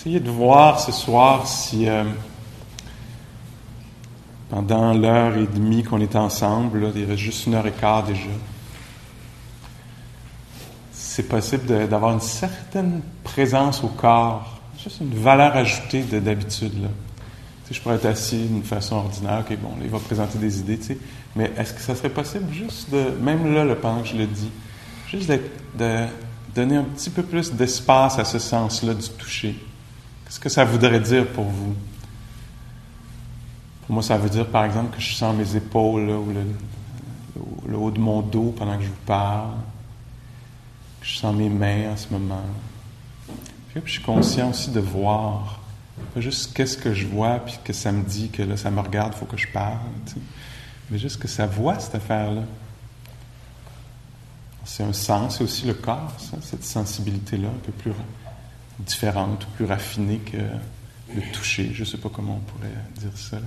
Essayez de voir ce soir si euh, pendant l'heure et demie qu'on est ensemble, là, il reste juste une heure et quart déjà, c'est possible d'avoir une certaine présence au corps, juste une valeur ajoutée d'habitude. Là. Je pourrais être assis d'une façon ordinaire, ok, bon, il va présenter des idées, mais est-ce que ça serait possible juste de, même là, le pendant que je le dis, juste de donner un petit peu plus d'espace à ce sens-là du toucher? Qu'est-ce que ça voudrait dire pour vous? Pour moi, ça veut dire, par exemple, que je sens mes épaules ou le, haut de mon dos pendant que je vous parle, que je sens mes mains en ce moment. Puis, je suis conscient aussi de voir, pas juste qu'est-ce que je vois, puis que ça me dit que là, ça me regarde, il faut que je parle, mais juste que ça voit cette affaire-là. C'est un sens, c'est aussi le corps, ça, cette sensibilité-là, un peu plus différente ou plus raffinée que le toucher. Je ne sais pas comment on pourrait dire ça.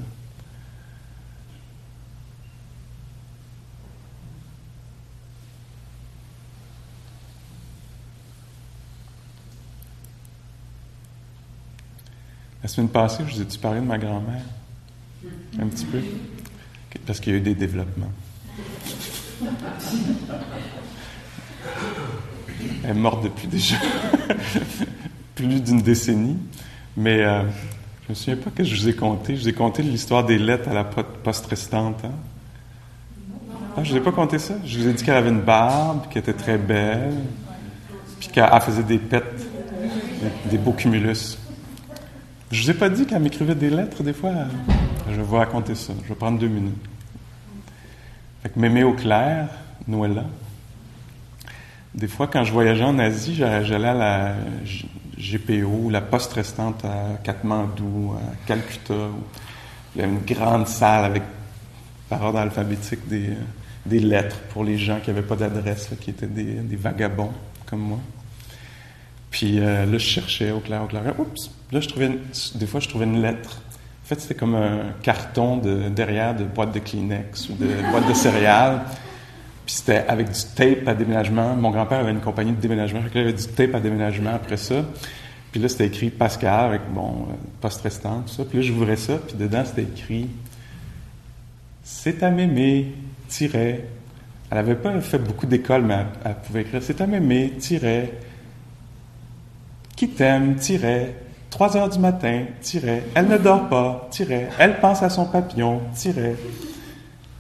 La semaine passée, je vous ai-tu parlé de ma grand-mère? Un petit peu? Parce qu'il y a eu des développements. Elle est morte depuis déjà plus d'une décennie. Mais euh, je ne me souviens pas que je vous ai conté. Je vous ai conté l'histoire des lettres à la poste restante. Hein? Ah, je ne vous ai pas conté ça? Je vous ai dit qu'elle avait une barbe, qu'elle était très belle, puis qu'elle faisait des pets, des, beaux cumulus. Je vous ai pas dit qu'elle m'écrivait des lettres des fois? Je vais vous raconter ça. Je vais prendre deux minutes. Fait que Mémé au clair, Noëlla. Des fois, quand je voyageais en Asie, j'allais à la GPO, la poste restante à Katmandou, à Calcutta. il y a une grande salle avec, par ordre alphabétique, des, des lettres pour les gens qui n'avaient pas d'adresse, qui étaient des, des, vagabonds comme moi. Puis euh, là, je cherchais au clair, au clair. Oups! Là, je trouvais des fois, je trouvais une lettre. En fait, c'était comme un carton de, derrière de boîte de Kleenex ou de boîte de céréales. Puis c'était avec du tape à déménagement. Mon grand-père avait une compagnie de déménagement. Fait il avait du tape à déménagement après ça. Puis là, c'était écrit Pascal avec, bon, euh, poste restant, tout ça. Puis là, j'ouvrais ça, puis dedans, c'était écrit C'est à mémé, tiret. Elle n'avait pas fait beaucoup d'école, mais elle, pouvait écrire C'est à mémé, tiret. Qui t'aime, tiret. 3 heures du matin, tiret. Elle ne dort pas, tiret. Elle pense à son papillon, tiret.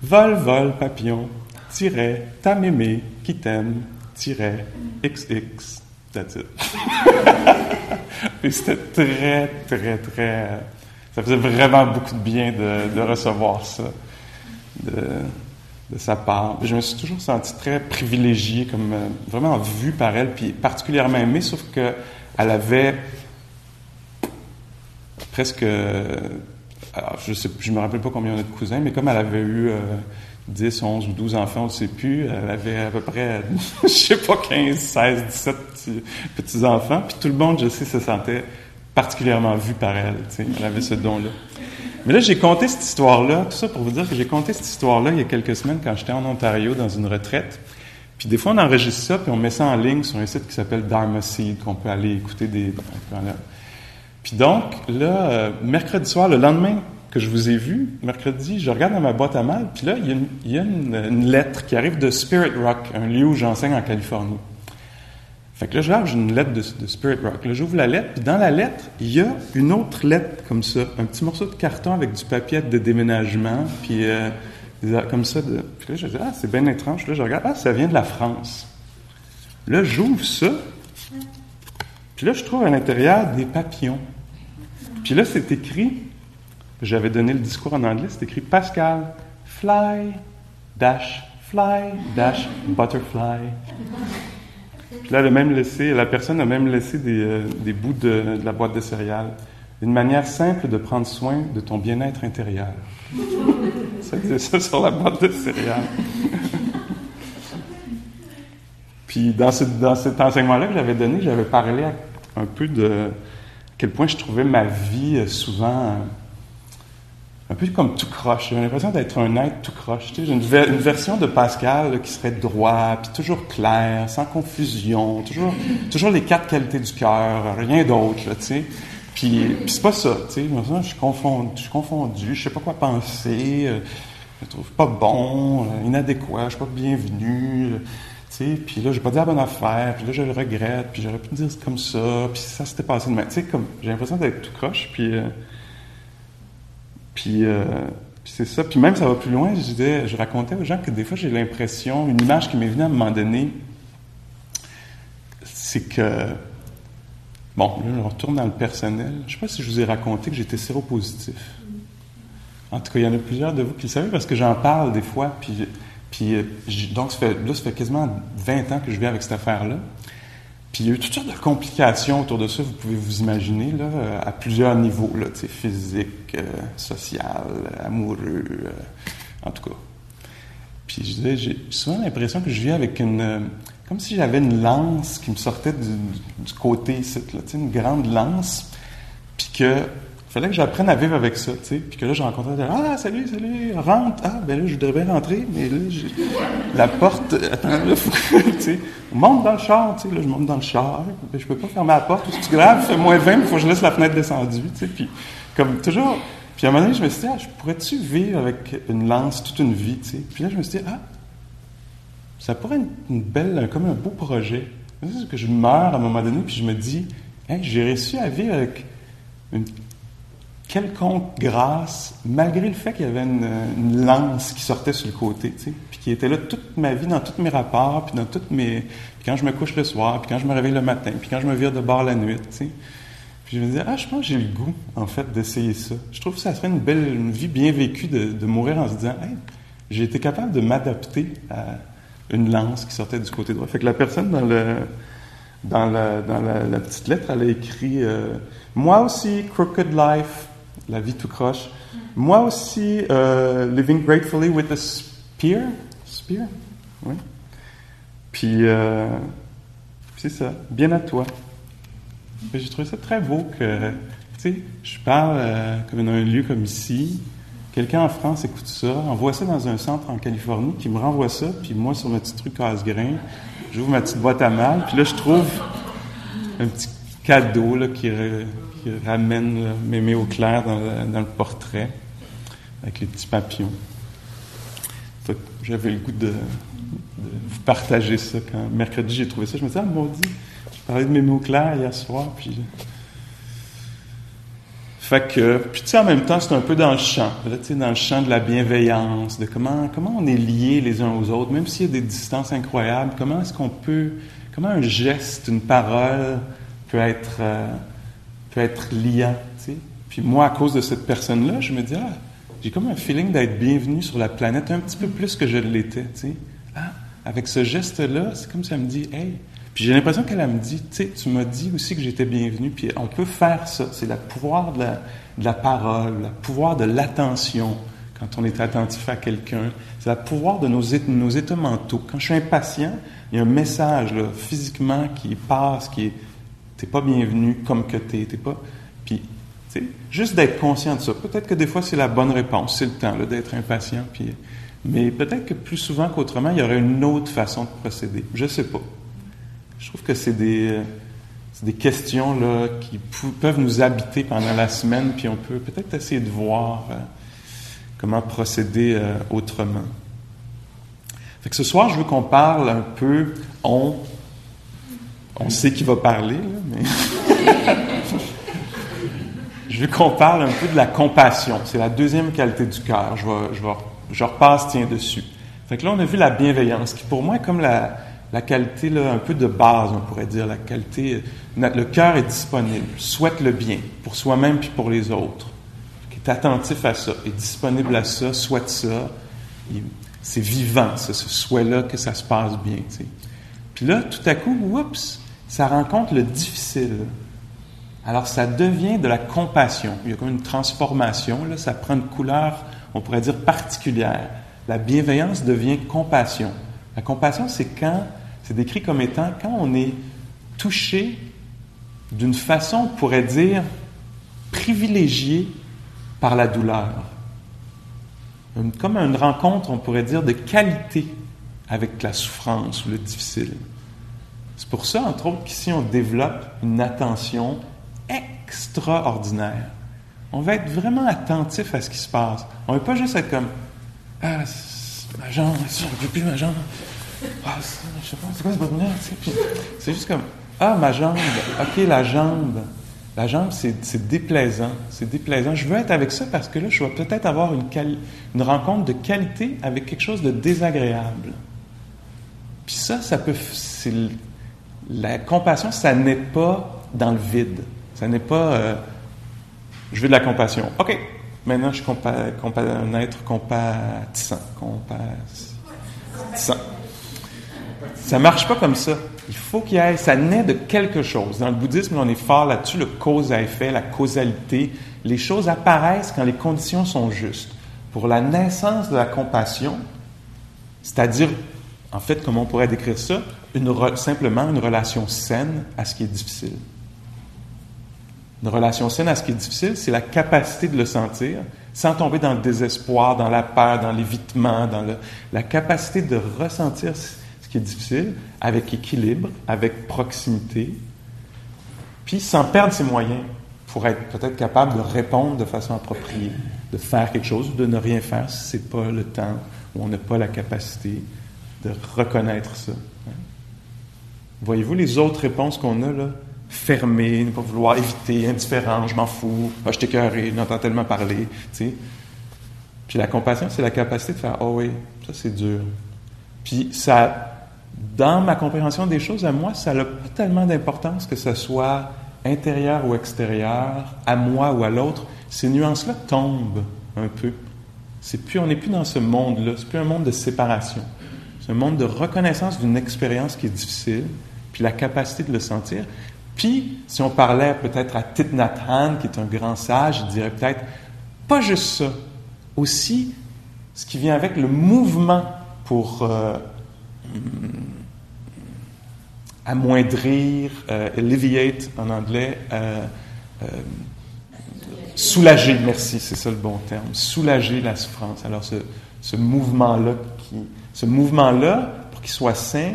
Vol, vol, papillon, tiret, ta mémé qui t'aime, tiret, XX. That's it. Et c'était très, très, très. Ça faisait vraiment beaucoup de bien de, recevoir ça de, sa part. Je me suis toujours senti très privilégié, comme euh, vraiment vu par elle, puis particulièrement aimé, sauf que elle avait presque. Euh, je ne me rappelle pas combien on a de cousins, mais comme elle avait eu. Euh, 10, 11 ou 12 enfants, on ne sait plus. Elle avait à peu près, je sais pas, 15, 16, 17 petits-enfants. Puis tout le monde, je sais, se sentait particulièrement vu par elle. Elle avait ce don-là. Mais là, j'ai compté cette histoire-là, tout ça pour vous dire que j'ai compté cette histoire-là il y a quelques semaines quand j'étais en Ontario dans une retraite. Puis des fois, on enregistre ça, puis on met ça en ligne sur un site qui s'appelle Dharma Seed, qu'on peut aller écouter des... Puis donc, là, euh, mercredi soir, le lendemain que je vous ai vu mercredi, je regarde dans ma boîte à mal, puis là, il y a, une, lettre qui arrive de Spirit Rock, un lieu où j'enseigne en Californie. Fait que là, je une lettre de, Spirit Rock. Là, j'ouvre la lettre, puis dans la lettre, il y a une autre lettre comme ça, un petit morceau de carton avec du papier de déménagement, puis euh, comme ça. Puis là, je dis, ah, c'est bien étrange. Là, je regarde, ah, ça vient de la France. Là, j'ouvre ça, puis là, je trouve à l'intérieur des papillons. Puis là, c'est écrit j'avais donné le discours en anglais, c'est écrit Pascal, fly, dash, fly, dash, butterfly. Puis là, a même laissé, la personne a même laissé des, euh, des bouts de, la boîte de céréales. Une manière simple de prendre soin de ton bien-être intérieur. ça disait ça sur la boîte de céréales. Puis dans, ce, dans cet enseignement-là que j'avais donné, j'avais parlé un peu de quel point je trouvais ma vie euh, souvent un peu comme tout croche. J'ai l'impression d'être un être tout croche. J'ai une, version de Pascal qui serait droit, puis toujours clair, sans confusion, toujours, toujours les quatre qualités du cœur, rien d'autre. Tu sais. Puis, puis c'est pas ça, tu sais. Je suis confondu, je suis confondu, je sais pas quoi penser, euh, je me trouve pas bon, euh, inadéquat, je suis pas bienvenu. Euh, tu puis là, j'ai pas dit la bonne affaire, puis là, je le regrette, puis j'aurais pu dire comme ça, puis ça s'était passé de même. Tu sais, j'ai l'impression d'être tout croche, puis... Euh, puis, euh, c'est ça. Puis même, ça va plus loin. Je, disais, je racontais aux gens que des fois, j'ai l'impression, une image qui m'est venue à un moment donné, c'est que, bon, là, je retourne dans le personnel. Je ne sais pas si je vous ai raconté que j'étais séropositif. En tout cas, il y en a plusieurs de vous qui le savez parce que j'en parle des fois. Puis, puis donc, ça fait, là, ça fait quasiment 20 ans que je vis avec cette affaire-là. Puis il y a eu toutes sortes de complications autour de ça, vous pouvez vous imaginer, là, à plusieurs niveaux, là, physique, euh, social, amoureux, euh, en tout cas. Puis je disais, j'ai souvent l'impression que je vis avec une... Euh, comme si j'avais une lance qui me sortait du, côté ici, là, une grande lance, puis que fallait que j'apprenne à vivre avec ça, tu sais. Puis que là, je rencontrais, ah, salut, salut, rentre. Ah, ben là, je bien rentrer, mais là, la porte, attends, là, faut tu sais, monte dans le char, tu sais. Là, je monte dans le char, ben, je peux pas fermer la porte, c'est grave, fait moins 20, il faut que je laisse la fenêtre descendue, tu sais. Puis, comme toujours. Puis à un moment donné, je me suis dit, ah, je pourrais-tu vivre avec une lance toute une vie, tu sais. Puis là, je me suis dit, ah, ça pourrait être une belle, comme un beau projet. C'est que je meurs à un moment donné, puis je me dis, hey, j'ai réussi à vivre avec une quelconque grâce, malgré le fait qu'il y avait une, lance qui sortait sur le côté, tu sais, puis qui était là toute ma vie, dans tous mes rapports, puis dans toutes mes... Quand je me couche le soir, puis quand je me réveille le matin, puis quand je me vire de bord la nuit, tu sais. Puis je me disais, ah, je pense que j'ai le goût, en fait, d'essayer ça. Je trouve que ça serait une belle, une vie bien vécue de, mourir en se disant, hey, j'ai été capable de m'adapter à une lance qui sortait du côté droit. Fait que la personne dans le... Dans la, dans la, petite lettre, elle a écrit euh, Moi aussi, Crooked Life, la vie tout croche. Moi aussi, euh, Living Gratefully with a Spear. Spear? Oui. Puis, euh, c'est ça. Bien à toi. J'ai trouvé ça très beau que, tu sais, je parle euh, comme dans un lieu comme ici. Quelqu'un en France écoute ça, envoie ça dans un centre en Californie, qui me renvoie ça, puis moi, sur ma petite truc casse-grain, j'ouvre ma petite boîte à mal, puis là, je trouve un petit cadeau là, qui, qui ramène Mémé au clair dans, le portrait, avec les petits papillons. J'avais le goût de, vous partager ça. Quand mercredi, j'ai trouvé ça, je me disais, ah, maudit, je parlais de Mémé au clair hier soir, puis. Fait que, puis tu sais, en même temps, c'est un peu dans le champ, là, tu dans le champ de la bienveillance, de comment, comment on est liés les uns aux autres, même s'il y a des distances incroyables, comment est-ce qu'on peut, comment un geste, une parole peut être, euh, peut être liant. sais. Puis moi, à cause de cette personne-là, je me dis, ah, j'ai comme un feeling d'être bienvenu sur la planète un petit peu plus que je l'étais. Ah, avec ce geste-là, c'est comme ça me dit, hey. Puis j'ai l'impression qu'elle me dit, tu tu m'as dit aussi que j'étais bienvenu. Puis on peut faire ça. C'est le pouvoir de la, la parole, le pouvoir de l'attention quand on est attentif à quelqu'un. C'est le pouvoir de nos, nos états mentaux. Quand je suis impatient, il y a un message là, physiquement qui passe, qui est T'es pas bienvenu comme que t'es. T'es pas. Puis, juste d'être conscient de ça. Peut-être que des fois, c'est la bonne réponse. C'est le temps d'être impatient. Puis, mais peut-être que plus souvent qu'autrement, il y aurait une autre façon de procéder. Je sais pas. Je trouve que c'est des, des questions là, qui peuvent nous habiter pendant la semaine, puis on peut peut-être essayer de voir euh, comment procéder euh, autrement. Fait que ce soir, je veux qu'on parle un peu, on, on sait qui va parler, je veux qu'on parle un peu de la compassion. C'est la deuxième qualité du cœur. Je, repasse, tiens, dessus. Fait là, on a vu la bienveillance, qui pour moi est comme la, qualité là, un peu de base, on pourrait dire. La qualité. Le cœur est disponible, souhaite le bien pour soi-même puis pour les autres. Qui est attentif à ça, est disponible à ça, souhaite ça. C'est vivant, ce souhait-là, que ça se passe bien. Puis là, tout à coup, oups, ça rencontre le difficile. Alors ça devient de la compassion. Il y a comme une transformation, là, ça prend une couleur, on pourrait dire, particulière. La bienveillance devient compassion. La compassion, c'est quand, c'est décrit comme étant quand on est touché d'une façon, on pourrait dire, privilégiée par la douleur. Comme une rencontre, on pourrait dire, de qualité avec la souffrance ou le difficile. C'est pour ça, entre autres, qu'ici, on développe une attention extraordinaire. On va être vraiment attentif à ce qui se passe. On ne va pas juste être comme Ah, ma jambe, je ne plus ma jambe. Ah, je sais pas, c'est quoi ce bonheur? C'est juste comme Ah, ma jambe, ok, la jambe. La jambe, c'est déplaisant. C'est déplaisant. Je veux être avec ça parce que là, je vais peut-être avoir une, une rencontre de qualité avec quelque chose de désagréable. Puis ça, ça peut. La compassion, ça n'est pas dans le vide. Ça n'est pas. Euh, je veux de la compassion. OK. Maintenant, je suis un être compatissant. Compatissant. Ça marche pas comme ça. Il faut qu'il y ait, ça naît de quelque chose. Dans le bouddhisme, on est fort là-dessus, le cause à effet, la causalité. Les choses apparaissent quand les conditions sont justes. Pour la naissance de la compassion, c'est-à-dire, en fait, comment on pourrait décrire ça, simplement une relation saine à ce qui est difficile. Une relation saine à ce qui est difficile, c'est la capacité de le sentir sans tomber dans le désespoir, dans la peur, dans l'évitement, dans la capacité de ressentir ce qui est difficile avec équilibre, avec proximité, puis sans perdre ses moyens pour être peut-être capable de répondre de façon appropriée, de faire quelque chose ou de ne rien faire si ce n'est pas le temps ou on n'a pas la capacité de reconnaître ça. Voyez-vous les autres réponses qu'on a là? fermé, ne pas vouloir éviter, indifférent, je m'en fous, ah, je t'écœuré, je n'entends tellement parler. sais. Puis la compassion, c'est la capacité de faire Oh oui, ça c'est dur. Puis ça, dans ma compréhension des choses, à moi, ça n'a pas tellement d'importance que ce soit intérieur ou extérieur, à moi ou à l'autre. Ces nuances-là tombent un peu. C'est plus, on n'est plus dans ce monde-là. C'est plus un monde de séparation. C'est un monde de reconnaissance d'une expérience qui est difficile, puis la capacité de le sentir. Puis, si on parlait peut-être à Thich Nhat Hanh, qui est un grand sage, il dirait peut-être pas juste ça, aussi ce qui vient avec le mouvement pour euh, amoindrir, euh, alleviate en anglais, euh, soulager, merci, c'est ça le bon terme, soulager la souffrance. Alors ce, ce mouvement-là, ce mouvement-là, pour qu'il soit sain,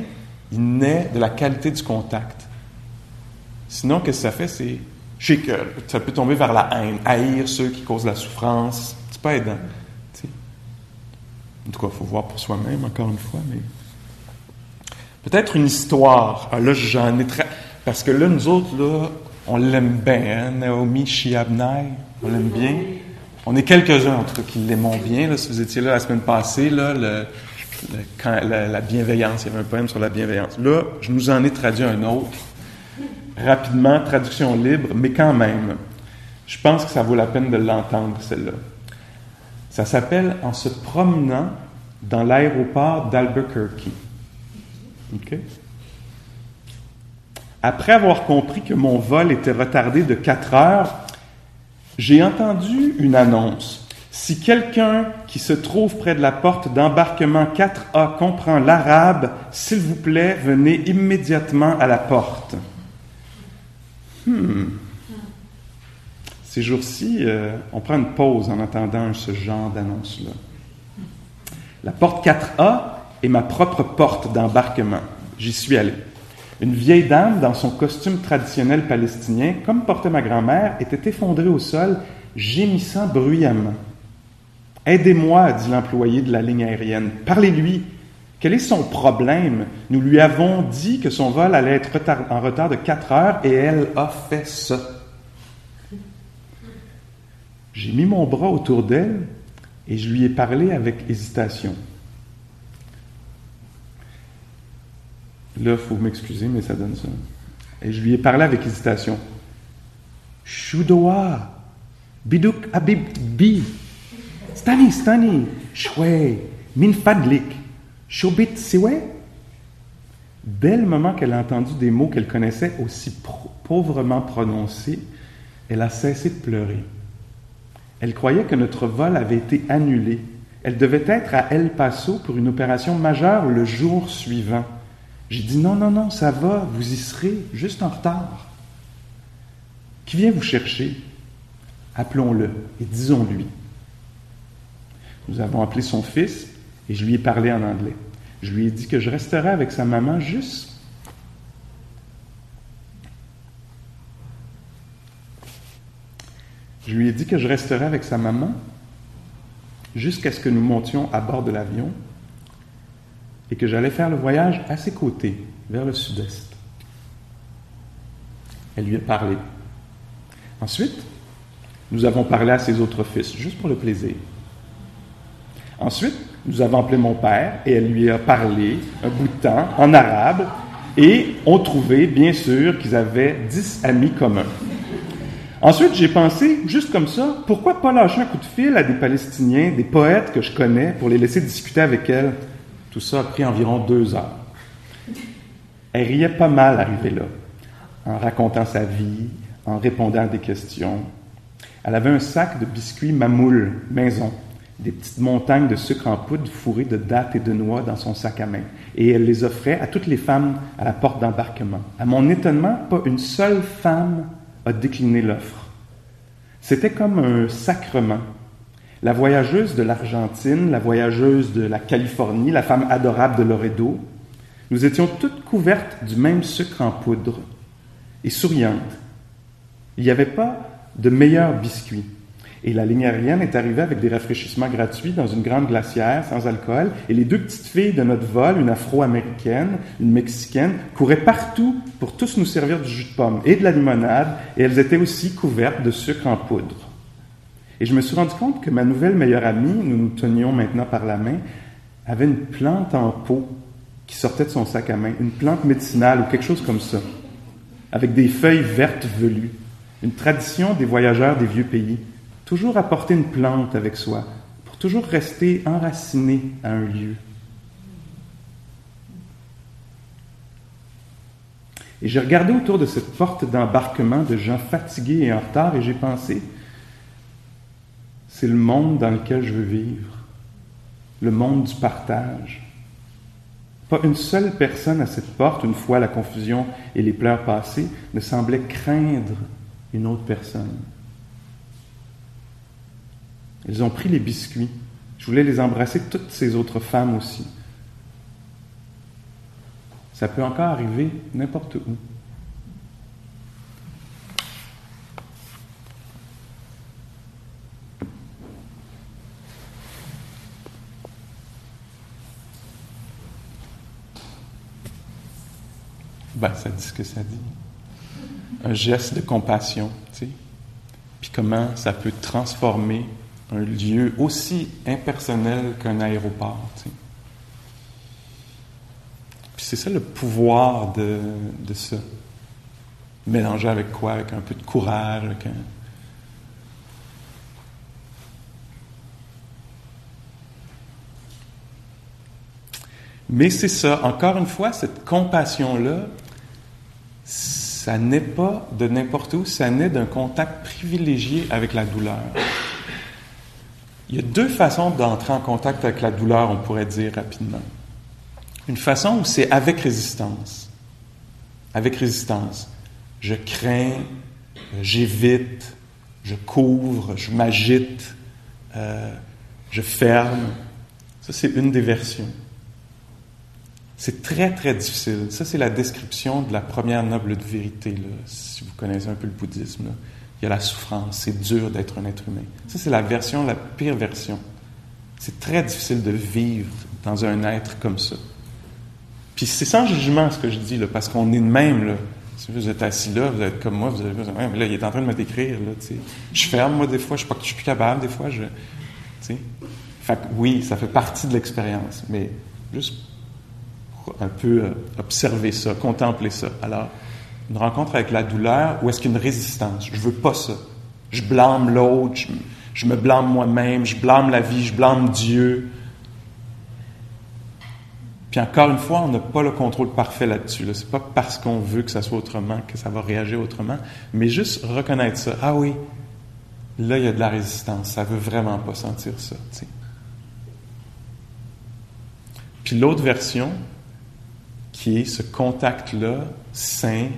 il naît de la qualité du contact. Sinon, qu'est-ce que ça fait? C'est que Ça peut tomber vers la haine, haïr ceux qui causent la souffrance. C'est pas aidant. En tout cas, il faut voir pour soi-même, encore une fois, mais. Peut-être une histoire. Ah, là, j'en ai très. Parce que là, nous autres, là, on l'aime bien, hein? Naomi Shiabnai, on l'aime bien. On est quelques-uns, en tout cas, qui l'aimons bien. Là, si vous étiez là la semaine passée, là, le, la, la, bienveillance, il y avait un poème sur la bienveillance. Là, je nous en ai traduit un autre rapidement, traduction libre, mais quand même, je pense que ça vaut la peine de l'entendre, celle-là. Ça s'appelle En se promenant dans l'aéroport d'Albuquerque. Après avoir compris que mon vol était retardé de 4 heures, j'ai entendu une annonce. Si quelqu'un qui se trouve près de la porte d'embarquement 4A comprend l'arabe, s'il vous plaît, venez immédiatement à la porte. Hmm. Ces jours-ci, euh, on prend une pause en entendant ce genre d'annonce-là. La porte 4A est ma propre porte d'embarquement. J'y suis allé. Une vieille dame, dans son costume traditionnel palestinien, comme portait ma grand-mère, était effondrée au sol, gémissant bruyamment. Aidez-moi, dit l'employé de la ligne aérienne. Parlez-lui. Quel est son problème? Nous lui avons dit que son vol allait être en retard de 4 heures et elle a fait ça. J'ai mis mon bras autour d'elle et je lui ai parlé avec hésitation. Là, il faut m'excuser, mais ça donne ça. Et je lui ai parlé avec hésitation. Shudoa, biduk abib shwe, min fadlik. Shobit Siwe, dès le moment qu'elle a entendu des mots qu'elle connaissait aussi pauvrement prononcés, elle a cessé de pleurer. Elle croyait que notre vol avait été annulé. Elle devait être à El Paso pour une opération majeure le jour suivant. J'ai dit non, non, non, ça va, vous y serez, juste en retard. Qui vient vous chercher? Appelons-le et disons-lui. Nous avons appelé son fils et je lui ai parlé en anglais. Je lui ai dit que je resterais avec sa maman juste Je lui ai dit que je resterais avec sa maman jusqu'à ce que nous montions à bord de l'avion et que j'allais faire le voyage à ses côtés, vers le sud-est. Elle lui a parlé. Ensuite, nous avons parlé à ses autres fils, juste pour le plaisir. Ensuite, nous avons appelé mon père et elle lui a parlé un bout de temps en arabe et ont trouvé, bien sûr, qu'ils avaient dix amis communs. Ensuite, j'ai pensé, juste comme ça, pourquoi pas lâcher un coup de fil à des Palestiniens, des poètes que je connais, pour les laisser discuter avec elle? Tout ça a pris environ deux heures. Elle riait pas mal arrivée là, en racontant sa vie, en répondant à des questions. Elle avait un sac de biscuits mamoul, maison, des petites montagnes de sucre en poudre fourrées de dattes et de noix dans son sac à main. Et elle les offrait à toutes les femmes à la porte d'embarquement. À mon étonnement, pas une seule femme a décliné l'offre. C'était comme un sacrement. La voyageuse de l'Argentine, la voyageuse de la Californie, la femme adorable de Loredo, nous étions toutes couvertes du même sucre en poudre et souriantes. Il n'y avait pas de meilleurs biscuits. Et la ligne aérienne est arrivée avec des rafraîchissements gratuits dans une grande glacière sans alcool. Et les deux petites filles de notre vol, une afro-américaine, une mexicaine, couraient partout pour tous nous servir du jus de pomme et de la limonade. Et elles étaient aussi couvertes de sucre en poudre. Et je me suis rendu compte que ma nouvelle meilleure amie, nous nous tenions maintenant par la main, avait une plante en pot qui sortait de son sac à main, une plante médicinale ou quelque chose comme ça, avec des feuilles vertes velues, une tradition des voyageurs des vieux pays toujours apporter une plante avec soi, pour toujours rester enraciné à un lieu. Et j'ai regardé autour de cette porte d'embarquement de gens fatigués et en retard et j'ai pensé, c'est le monde dans lequel je veux vivre, le monde du partage. Pas une seule personne à cette porte, une fois la confusion et les pleurs passés, ne semblait craindre une autre personne. Elles ont pris les biscuits. Je voulais les embrasser, toutes ces autres femmes aussi. Ça peut encore arriver n'importe où. Ben, ça dit ce que ça dit. Un geste de compassion, tu sais. Puis comment ça peut transformer un lieu aussi impersonnel qu'un aéroport. Puis c'est ça le pouvoir de, de ça. Mélanger avec quoi? Avec un peu de courage, avec un... Mais c'est ça, encore une fois, cette compassion-là, ça n'est pas de n'importe où, ça naît d'un contact privilégié avec la douleur. Il y a deux façons d'entrer en contact avec la douleur, on pourrait dire rapidement. Une façon où c'est avec résistance. Avec résistance. Je crains, j'évite, je couvre, je m'agite, euh, je ferme. Ça, c'est une des versions. C'est très, très difficile. Ça, c'est la description de la première noble de vérité, si vous connaissez un peu le bouddhisme. Il y a la souffrance, c'est dur d'être un être humain. Ça, c'est la version, la pire version. C'est très difficile de vivre dans un être comme ça. Puis c'est sans jugement ce que je dis, parce qu'on est de même. Si vous êtes assis là, vous êtes comme moi, vous êtes ouais, là, il est en train de me décrire. Je ferme, moi, des fois, je ne suis, plus capable, des fois, oui, ça fait partie de l'expérience, mais juste un peu observer ça, contempler ça. Alors, une rencontre avec la douleur ou est-ce qu'il y a une résistance? Je veux pas ça. Je blâme l'autre, je, me blâme moi-même, je blâme la vie, je blâme Dieu. Puis encore une fois, on n'a pas le contrôle parfait là-dessus. Ce n'est pas parce qu'on veut que ça soit autrement que ça va réagir autrement, mais juste reconnaître ça. Ah oui, là, il y a de la résistance. Ça veut vraiment pas sentir ça. Puis l'autre version, qui est ce contact-là, sain,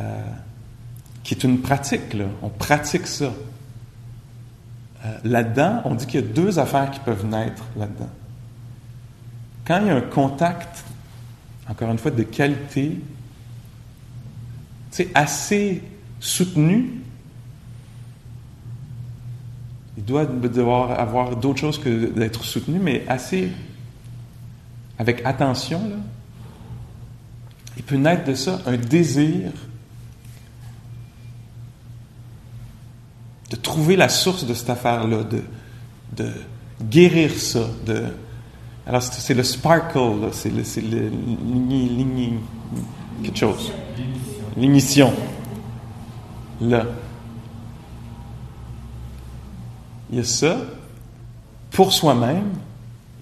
euh, qui est une pratique. Là. On pratique ça. Euh, là-dedans, on dit qu'il y a deux affaires qui peuvent naître là-dedans. Quand il y a un contact, encore une fois, de qualité, assez soutenu, il doit devoir avoir d'autres choses que d'être soutenu, mais assez avec attention, il peut naître de ça un désir de trouver la source de cette affaire-là, de, de guérir ça. De, alors, c'est le sparkle, c'est le, le, quelque chose. L'ignition. Là. Il y a ça. Pour soi-même,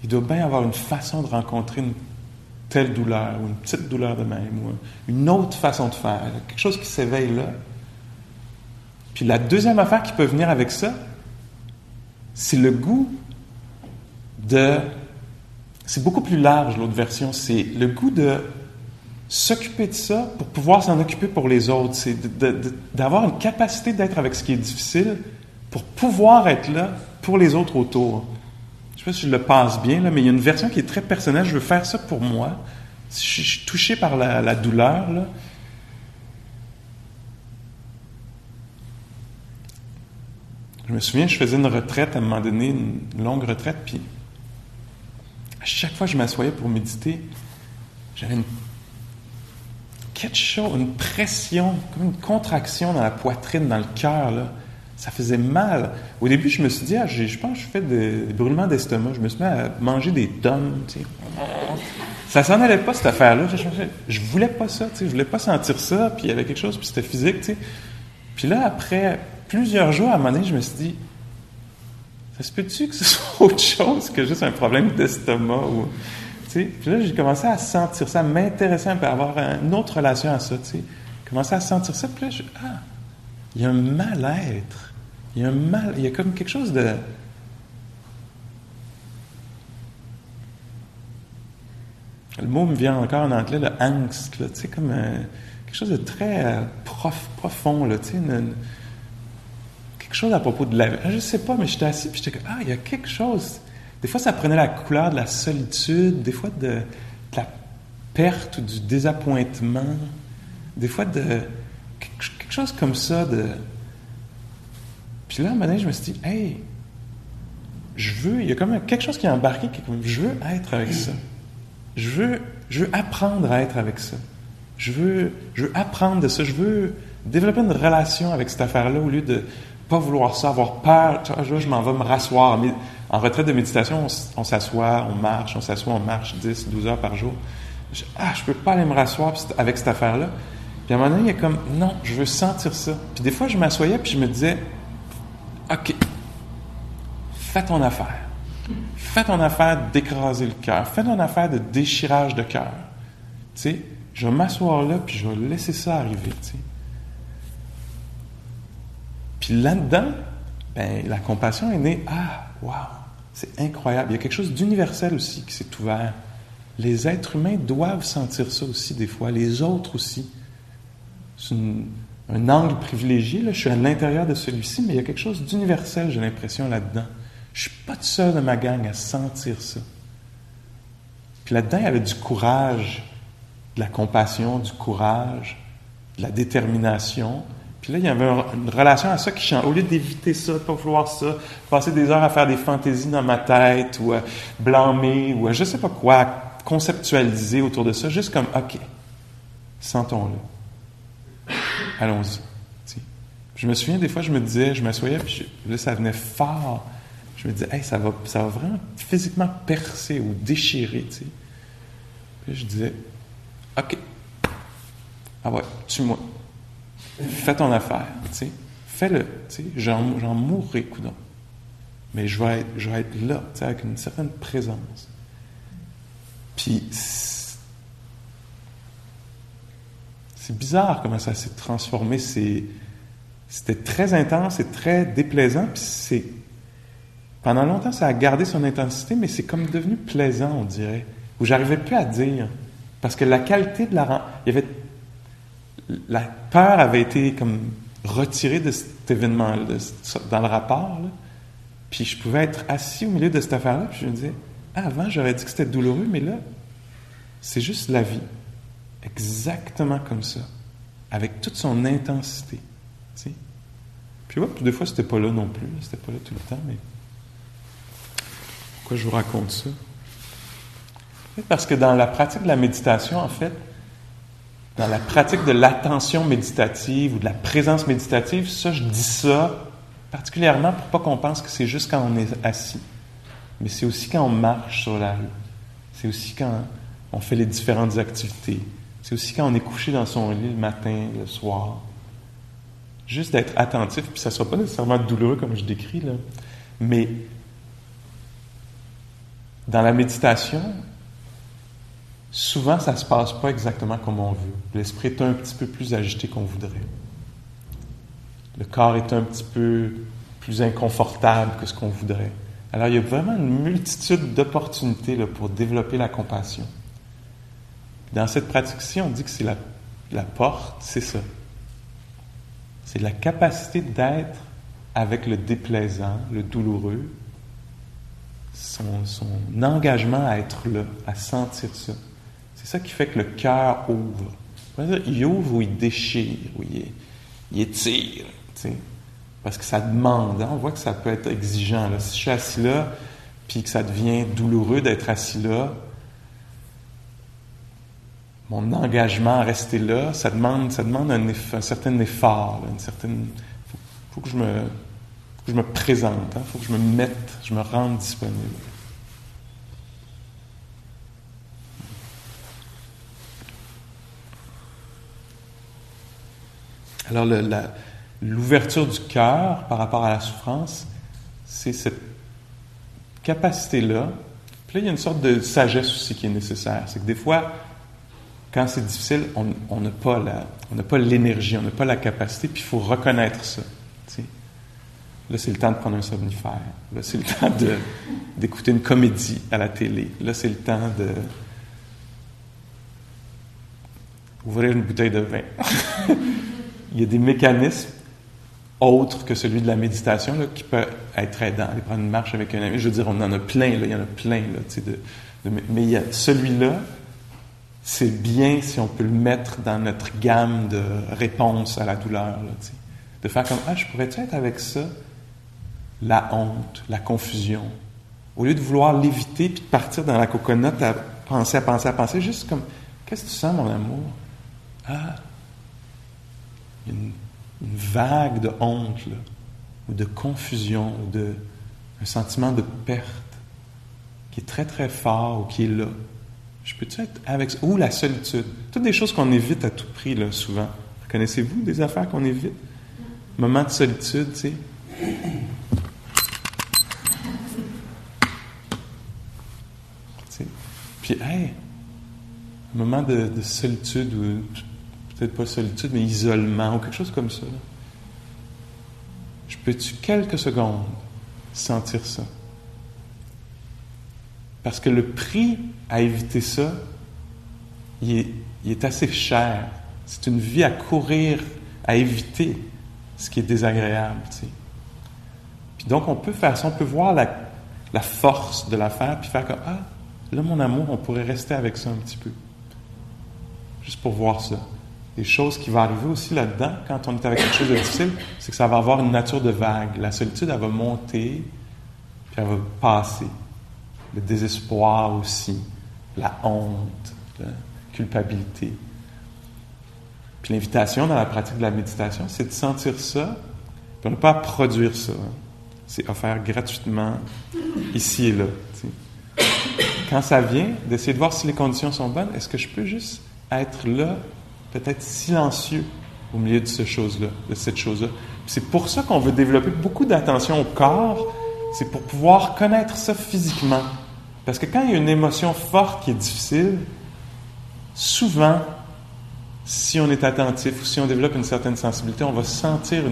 il doit bien avoir une façon de rencontrer une telle douleur, ou une petite douleur de même, ou une autre façon de faire, quelque chose qui s'éveille là. Puis la deuxième affaire qui peut venir avec ça, c'est le goût de... C'est beaucoup plus large, l'autre version. C'est le goût de s'occuper de ça pour pouvoir s'en occuper pour les autres. C'est d'avoir une capacité d'être avec ce qui est difficile pour pouvoir être là pour les autres autour. Je ne sais pas si je le passe bien, mais il y a une version qui est très personnelle. Je veux faire ça pour moi. Je suis touché par la, douleur, Je me souviens, je faisais une retraite à un moment donné, une longue retraite, puis à chaque fois que je m'assoyais pour méditer, j'avais une quelque chose, une pression, comme une contraction dans la poitrine, dans le cœur. Ça faisait mal. Au début, je me suis dit, ah, je pense que je fais des brûlements d'estomac. Je me suis mis à manger des tonnes. Ça s'en allait pas, cette affaire-là. Je, voulais pas ça, tu sais. Je voulais pas sentir ça, puis il y avait quelque chose, puis c'était physique. Puis là, après plusieurs jours, à un moment donné, je me suis dit, ça se peut-tu que ce soit autre chose que juste un problème d'estomac? Ou, puis là, j'ai commencé à sentir ça, à m'intéresser un peu, à avoir une autre relation à ça. sais. Commencer à sentir ça, puis là, je, ah, il y a un mal-être. Il y a un mal, il y a comme quelque chose de. Le mot me vient encore en anglais, le angst, tu sais, comme quelque chose de très euh, prof, profond, là, tu sais, quelque chose à propos de la vie. Je sais pas, mais j'étais assis puis j'étais comme, ah, il y a quelque chose. Des fois, ça prenait la couleur de la solitude, des fois de, la perte ou du désappointement, des fois de quelque chose comme ça. De... Puis là, un moment donné, je me suis dit, hey, je veux, il y a comme quelque chose qui est embarqué, qui est comme, je veux être avec ça. Je veux, je veux apprendre à être avec ça. Je veux, je veux apprendre de ça. Je veux développer une relation avec cette affaire-là au lieu de pas vouloir ça, avoir peur. Je, je m'en vais me rasseoir. En retraite de méditation, on, s'assoit, on marche, on s'assoit, on marche 10, 12 heures par jour. Je, ah, je peux pas aller me rasseoir avec cette affaire-là. Puis à un moment donné, il y a comme, non, je veux sentir ça. Puis des fois, je m'assoyais, puis je me disais, OK, fais ton affaire. Fais ton affaire d'écraser le cœur. Fais ton affaire de déchirage de cœur. Tu sais, je vais m'asseoir là, puis je vais laisser ça arriver. Puis là-dedans, ben, la compassion est née. Ah, wow, c'est incroyable. Il y a quelque chose d'universel aussi qui s'est ouvert. Les êtres humains doivent sentir ça aussi des fois, les autres aussi. C'est un angle privilégié, là. je suis à l'intérieur de celui-ci, mais il y a quelque chose d'universel, j'ai l'impression, là-dedans. Je suis pas tout seul de ma gang à sentir ça. Puis là-dedans, il y avait du courage, de la compassion, du courage, de la détermination, puis là, il y avait une relation à ça qui change. Au lieu d'éviter ça, de pas vouloir ça, passer des heures à faire des fantaisies dans ma tête, ou à blâmer, ou à je sais pas quoi, conceptualiser autour de ça, juste comme, OK, sentons-le. Allons-y. Je me souviens, des fois, je me disais, je m'assoyais, puis là, ça venait fort. Je me disais, hey, ça va, ça va vraiment physiquement percer ou déchirer. Puis je disais, OK, ah ouais, tue-moi fais ton affaire, tu sais. Fais-le, tu sais. J'en, mourrai, coudon. Mais je vais être, je vais être là, avec une certaine présence. Puis, c'est bizarre comment ça s'est transformé. c'était très intense et très déplaisant. Puis c'est, pendant longtemps, ça a gardé son intensité, mais c'est comme devenu plaisant, on dirait. Où j'arrivais plus à dire. Parce que la qualité de la... Il y avait la peur avait été comme retirée de cet événement dans le rapport. Puis je pouvais être assis au milieu de cette affaire-là, puis je me disais, ah, avant, j'aurais dit que c'était douloureux, mais là, c'est juste la vie. Exactement comme ça. Avec toute son intensité. Puis, ouais, des fois, c'était pas là non plus. C'était pas là tout le temps, mais. Pourquoi je vous raconte ça? Parce que dans la pratique de la méditation, en fait, dans la pratique de l'attention méditative ou de la présence méditative, ça, je dis ça particulièrement pour pas qu'on pense que c'est juste quand on est assis, mais c'est aussi quand on marche sur la rue, c'est aussi quand on fait les différentes activités, c'est aussi quand on est couché dans son lit le matin, le soir. Juste d'être attentif, puis ça ne sera pas nécessairement douloureux comme je décris, là, mais dans la méditation, souvent ça ne se passe pas exactement comme on veut. L'esprit est un petit peu plus agité qu'on voudrait. Le corps est un petit peu plus inconfortable que ce qu'on voudrait. Alors il y a vraiment une multitude d'opportunités pour développer la compassion. Dans cette pratique-ci, on dit que c'est la, porte, c'est ça. C'est la capacité d'être avec le déplaisant, le douloureux, son, engagement à être là, à sentir ça. C'est ça qui fait que le cœur ouvre. Il ouvre ou il déchire, ou il, il étire. Parce que ça demande. Hein. On voit que ça peut être exigeant. Là. Si je suis assis là, puis que ça devient douloureux d'être assis là, mon engagement à rester là, ça demande, ça demande un, certain effort, certaine. Faut, faut que je me, que je me présente, il hein. faut que je me mette, je me rende disponible. Alors l'ouverture du cœur par rapport à la souffrance, c'est cette capacité-là. Puis là, il y a une sorte de sagesse aussi qui est nécessaire. C'est que des fois, quand c'est difficile, on n'a pas pas l'énergie, on n'a pas la capacité, puis il faut reconnaître ça. Là, c'est le temps de prendre un somnifère. Là, c'est le temps d'écouter une comédie à la télé. Là, c'est le temps de ouvrir une bouteille de vin. il y a des mécanismes autres que celui de la méditation qui peuvent être aidants. Aller prendre une marche avec un ami. Je veux dire, on en a plein, il y en a plein. Mais celui-là, c'est bien si on peut le mettre dans notre gamme de réponses à la douleur. De faire comme Ah, je pourrais être avec ça? La honte, la confusion. Au lieu de vouloir l'éviter puis de partir dans la coconote à penser, à penser, à penser, juste comme Qu'est-ce que tu sens, mon amour? Ah, une, vague de honte, ou de confusion, ou de, un sentiment de perte qui est très très fort ou qui est là. Je peux-tu être avec? Ou la solitude. Toutes des choses qu'on évite à tout prix, là, souvent. Connaissez-vous des affaires qu'on évite? Moment de solitude, tu sais? Puis, hey, moment de, de solitude ou peut-être pas solitude, mais isolement ou quelque chose comme ça. Je peux-tu quelques secondes sentir ça? Parce que le prix à éviter ça, il est, assez cher. C'est une vie à courir, à éviter ce qui est désagréable. Puis donc, on peut faire ça, on peut voir la, la force de l'affaire, puis faire comme Ah, là, mon amour, on pourrait rester avec ça un petit peu. Juste pour voir ça. Des choses qui vont arriver aussi là-dedans, quand on est avec quelque chose de difficile, c'est que ça va avoir une nature de vague. La solitude, elle va monter, puis elle va passer le désespoir aussi, la honte, la culpabilité. Puis l'invitation dans la pratique de la méditation, c'est de sentir ça, puis on n'a pas produire ça. C'est offert gratuitement ici et là. Quand ça vient, d'essayer de voir si les conditions sont bonnes, est-ce que je peux juste être là, peut-être silencieux au milieu de, ce chose -là, de cette chose-là? C'est pour ça qu'on veut développer beaucoup d'attention au corps, c'est pour pouvoir connaître ça physiquement. Parce que quand il y a une émotion forte qui est difficile, souvent, si on est attentif ou si on développe une certaine sensibilité, on va sentir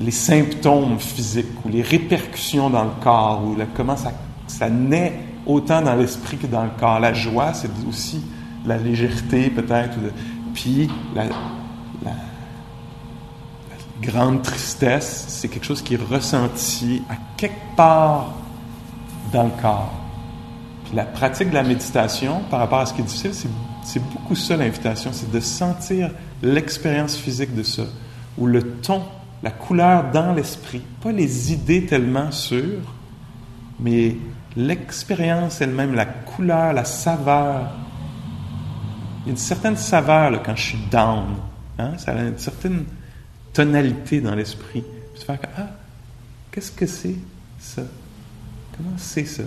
les symptômes physiques ou les répercussions dans le corps ou comment ça, ça naît autant dans l'esprit que dans le corps. La joie, c'est aussi la légèreté peut-être, puis la, grande tristesse, c'est quelque chose qui est ressenti à quelque part dans le corps. Puis la pratique de la méditation, par rapport à ce qui est difficile, c'est beaucoup ça l'invitation, c'est de sentir l'expérience physique de ça, ou le ton la couleur dans l'esprit, pas les idées tellement sûres, mais l'expérience elle-même, la couleur, la saveur. Il y a une certaine saveur quand je suis down. Hein? Ça a une certaine tonalité dans l'esprit. Tu fais ah, qu'est-ce que c'est ça? Comment c'est ça?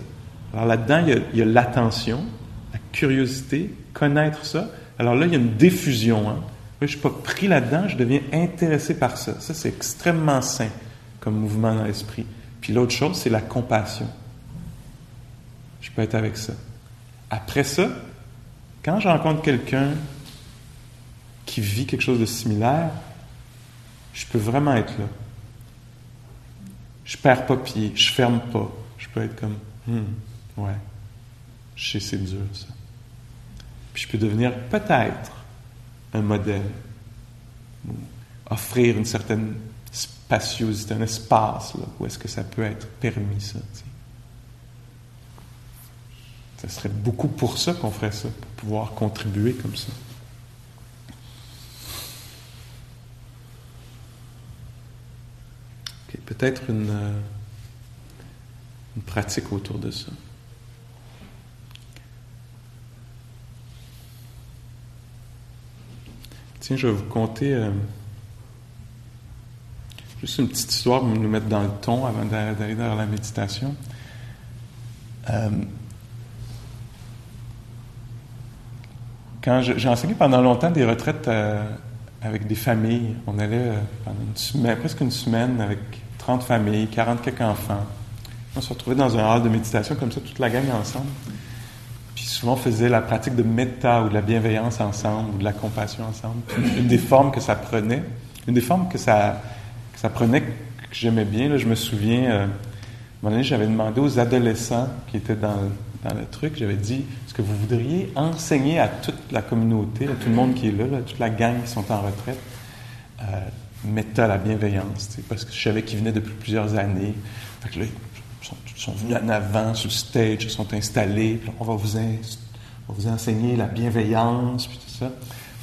Alors là-dedans, il y a l'attention, la curiosité, connaître ça. Alors là, il y a une diffusion. Hein? je ne suis pas pris là-dedans, je deviens intéressé par ça. Ça, c'est extrêmement sain comme mouvement dans l'esprit. Puis l'autre chose, c'est la compassion. Je peux être avec ça. Après ça, quand je rencontre quelqu'un qui vit quelque chose de similaire, je peux vraiment être là. Je perds pas pied, je ferme pas. Je peux être comme, hmm, ouais, je sais c'est dur ça. Puis je peux devenir peut-être un modèle, offrir une certaine spaciosité, un espace là, où est-ce que ça peut être permis ça. Ce serait beaucoup pour ça qu'on ferait ça, pour pouvoir contribuer comme ça. Peut-être une, euh, pratique autour de ça. Tiens, je vais vous conter euh, juste une petite histoire pour nous mettre dans le ton avant d'aller dans la méditation. Euh, quand j'ai enseigné pendant longtemps des retraites avec des familles, on allait une semaine, presque une semaine avec 30 familles, 40 quelques enfants. On se retrouvait dans un hall de méditation comme ça, toute la gang ensemble. Puis souvent, on faisait la pratique de méta ou de la bienveillance ensemble, ou de la compassion ensemble. une des formes que ça prenait, une des formes que ça, que ça prenait, que j'aimais bien, je me souviens, euh, à un moment donné, j'avais demandé aux adolescents qui étaient dans, dans le truc, j'avais dit, que vous voudriez enseigner à toute la communauté, à tout le monde qui est là, toute la gang qui sont en retraite, euh, méta la bienveillance, parce que je savais qu'ils venaient depuis plusieurs années. Fait là, ils sont, venus en avant sur le stage, ils sont installés, puis on va vous, vous enseigner la bienveillance, puis tout ça.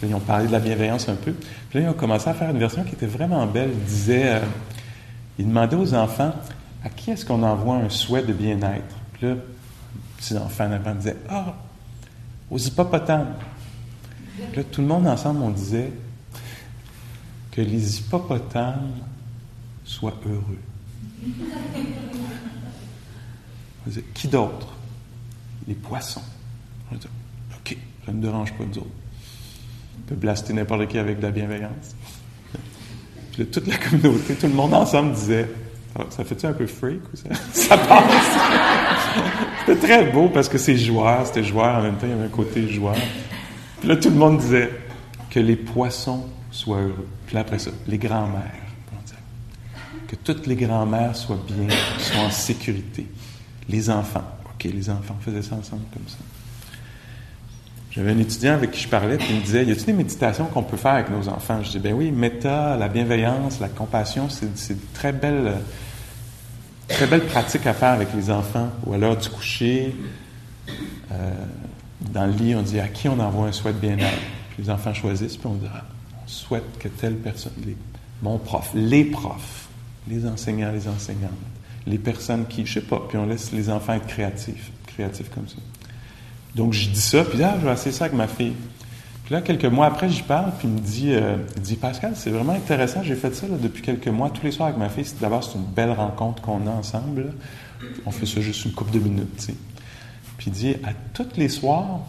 Puis ils ont parlé de la bienveillance un peu. Puis là, ils ont commencé à faire une version qui était vraiment belle. Ils disaient, euh, ils demandaient aux enfants, à qui est-ce qu'on envoie un souhait de bien-être? Puis là, les enfants en avant disaient, ah, aux hippopotames. Là, tout le monde ensemble, on disait, que les hippopotames soient heureux. Qui d'autre? Les poissons. OK, ça ne dérange pas, nous autres. On peut blaster n'importe qui avec de la bienveillance. Puis toute la communauté, tout le monde ensemble disait Ça fait-tu un peu freak ou ça, ça passe? c'était très beau parce que c'est joueur, c'était joueur en même temps, il y avait un côté joueur. Puis là, tout le monde disait que les poissons soient heureux. Puis après ça, les grands-mères. Que toutes les grands-mères soient bien, soient en sécurité. Les enfants. OK, les enfants faisaient ça ensemble comme ça. J'avais un étudiant avec qui je parlais, puis il me disait Y a-t-il des méditations qu'on peut faire avec nos enfants? Je dis Ben oui, méta, la bienveillance, la compassion, c'est de très belles, très belles pratiques à faire avec les enfants. Ou à l'heure du coucher, euh, dans le lit, on dit À qui on envoie un souhait de bien-être Les enfants choisissent, puis on dit ah, souhaite que telle personne, mon prof, les profs, les enseignants, les enseignantes, les personnes qui, je sais pas, puis on laisse les enfants être créatifs, créatifs comme ça. Donc, je dis ça, puis ah, je vais essayer ça avec ma fille. Puis là, quelques mois après, j'y parle, puis il me dit, euh, il dit Pascal, c'est vraiment intéressant, j'ai fait ça depuis quelques mois, tous les soirs avec ma fille. D'abord, c'est une belle rencontre qu'on a ensemble. On fait ça juste une couple de minutes, tu sais. Puis il dit, à tous les soirs,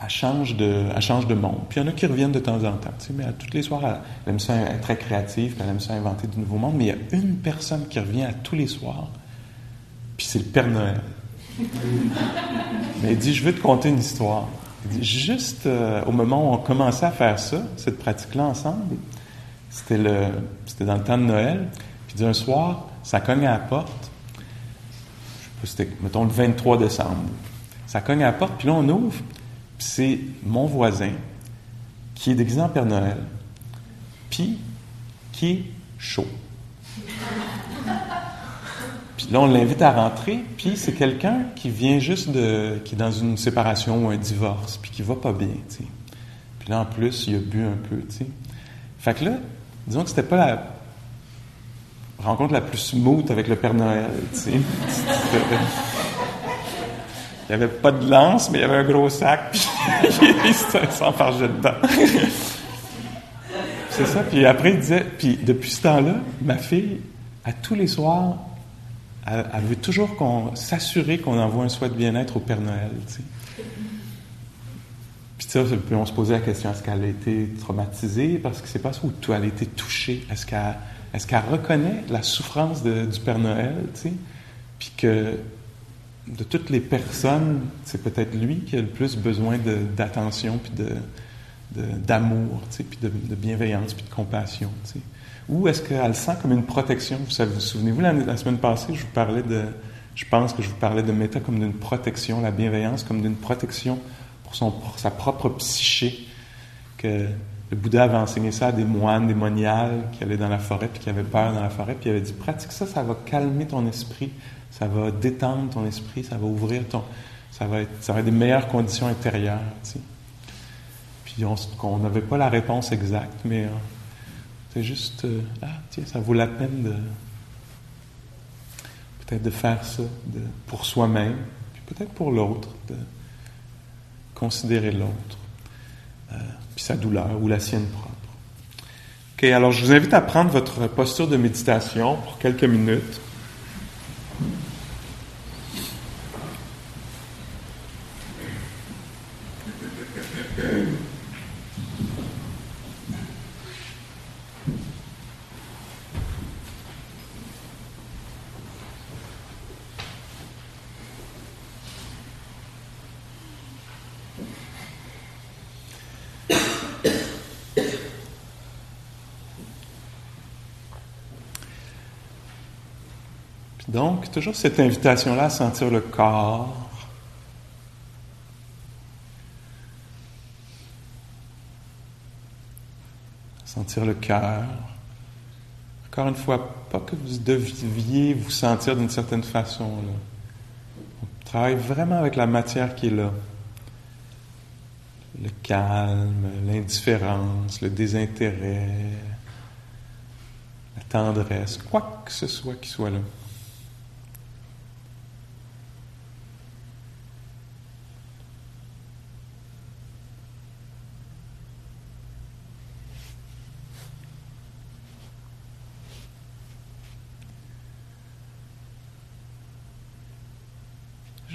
elle change de, elle change de monde. Puis il y en a qui reviennent de temps en temps, tu sais, mais à tous les soirs, elle, aime ça être très créative, elle aime ça inventer de nouveaux mondes, mais il y a une personne qui revient à tous les soirs, puis c'est le Père Noël. mais il dit, je veux te conter une histoire. Juste euh, au moment où on commençait à faire ça, cette pratique-là ensemble, c'était, dans le temps de Noël, puis d'un soir, ça cogne à la porte, je sais pas, c'était, mettons, le 23 décembre. Ça cogne à la porte, puis là, on ouvre, c'est mon voisin qui est déguisé en Père Noël, puis qui est chaud. Là, on l'invite à rentrer, puis c'est quelqu'un qui vient juste de. qui est dans une séparation ou un divorce, puis qui va pas bien, tu sais. Puis là, en plus, il a bu un peu, tu sais. Fait que là, disons que c'était pas la rencontre la plus smooth avec le Père Noël, tu sais. Il n'y avait pas de lance, mais il y avait un gros sac, puis il s'enfargeait dedans. C'est ça. Puis après, il disait, puis depuis ce temps-là, ma fille, à tous les soirs, elle, veut toujours qu'on s'assurer qu'on envoie un souhait de bien-être au Père Noël. Tu sais. Puis ça, on se posait la question est-ce qu'elle a été traumatisée parce que c'est pas ça où elle a été touchée? Est-ce qu'elle reconnaît la souffrance du Père Noël, tu sais? Puis que de toutes les personnes, c'est peut-être lui qui a le plus besoin d'attention puis de, d'amour, tu sais, puis de, bienveillance, puis de compassion. Tu sais. Ou est-ce qu'elle sent comme une protection? Vous vous, souvenez-vous, la, semaine passée, je vous parlais de, je pense que je vous parlais de méta comme d'une protection, la bienveillance comme d'une protection pour, son, sa propre psyché, que le Bouddha avait enseigné ça à des moines, des moniales qui allaient dans la forêt, puis qui avaient peur dans la forêt, puis il avait dit, pratique ça, ça va calmer ton esprit, ça va détendre ton esprit, ça va ouvrir ton... Ça va être, ça va être des meilleures conditions intérieures, tu sais on n'avait pas la réponse exacte, mais euh, c'est juste, euh, ah, tiens, ça vaut la peine de peut-être de faire ça pour soi-même, puis peut-être pour l'autre, de considérer l'autre, euh, puis sa douleur ou la sienne propre. Ok, alors je vous invite à prendre votre posture de méditation pour quelques minutes. Donc, toujours cette invitation-là à sentir le corps. Sentir le cœur. Encore une fois, pas que vous deviez vous sentir d'une certaine façon. On travaille vraiment avec la matière qui est là. Le calme, l'indifférence, le désintérêt, la tendresse, quoi que ce soit qui soit là.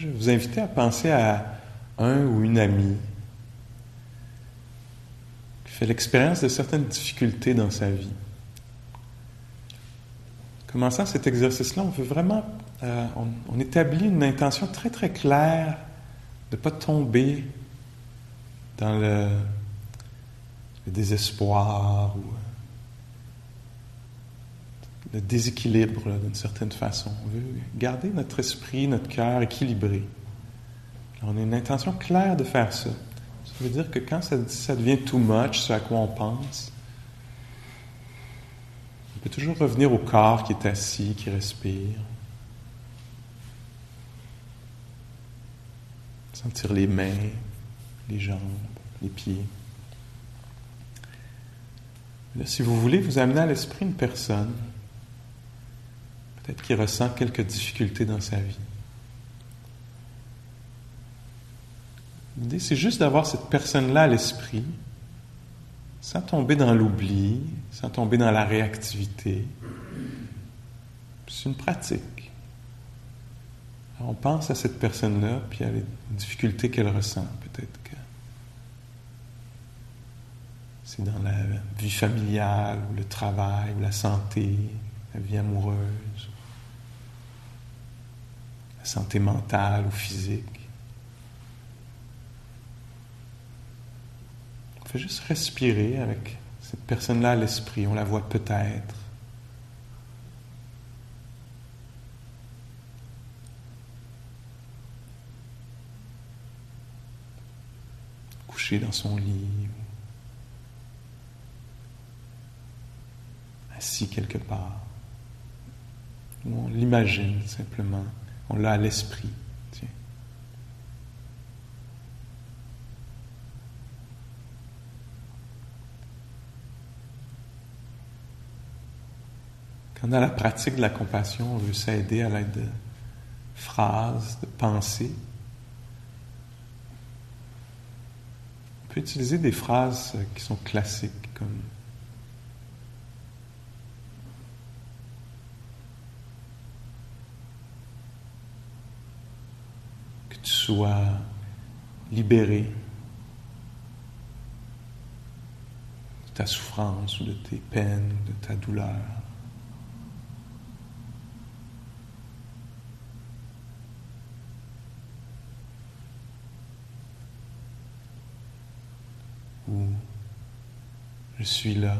Je vous inviter à penser à un ou une amie qui fait l'expérience de certaines difficultés dans sa vie. Commençant cet exercice-là, on veut vraiment, euh, on, établit une intention très très claire de ne pas tomber dans le, le désespoir ou déséquilibre d'une certaine façon. On veut garder notre esprit, notre cœur équilibré. on a une intention claire de faire ça. Ça veut dire que quand ça, devient too much, ce à quoi on pense, on peut toujours revenir au corps qui est assis, qui respire. Sentir les mains, les jambes, les pieds. Si vous voulez vous amener à l'esprit une personne, Peut-être qu'il ressent quelques difficultés dans sa vie. L'idée, c'est juste d'avoir cette personne-là à l'esprit, sans tomber dans l'oubli, sans tomber dans la réactivité. C'est une pratique. on pense à cette personne-là, puis à les difficultés qu'elle ressent. Peut-être que c'est dans la vie familiale, ou le travail, ou la santé, la vie amoureuse santé mentale ou physique. On fait juste respirer avec cette personne-là à l'esprit, on la voit peut-être. Couché dans son lit, assis quelque part. On l'imagine simplement. On l'a à l'esprit. Quand dans la pratique de la compassion, on veut s'aider à l'aide de phrases, de pensées, on peut utiliser des phrases qui sont classiques comme sois libéré de ta souffrance ou de tes peines, de ta douleur. Ou je suis là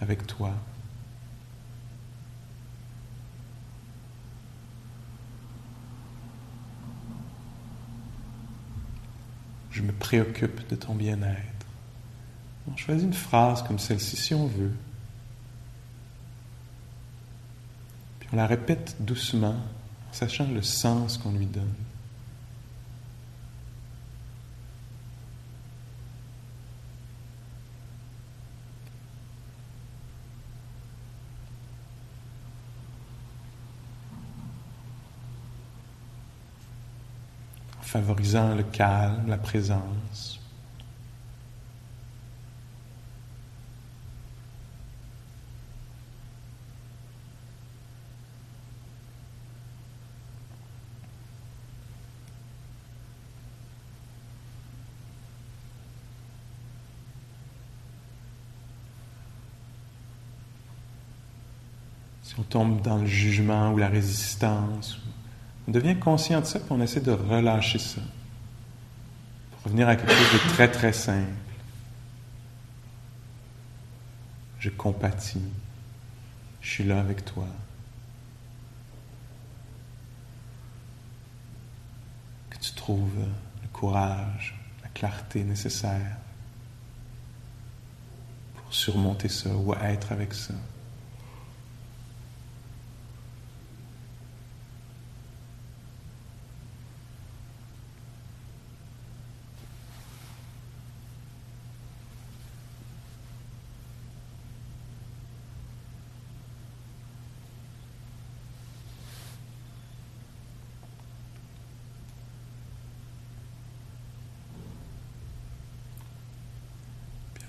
avec toi. Je me préoccupe de ton bien-être. On choisit une phrase comme celle-ci si on veut. Puis on la répète doucement, en sachant le sens qu'on lui donne. Favorisant le calme, la présence. Si on tombe dans le jugement ou la résistance, on devient conscient de ça, puis on essaie de relâcher ça. Pour revenir à quelque chose de très, très simple. Je compatis. Je suis là avec toi. Que tu trouves le courage, la clarté nécessaire pour surmonter ça ou être avec ça.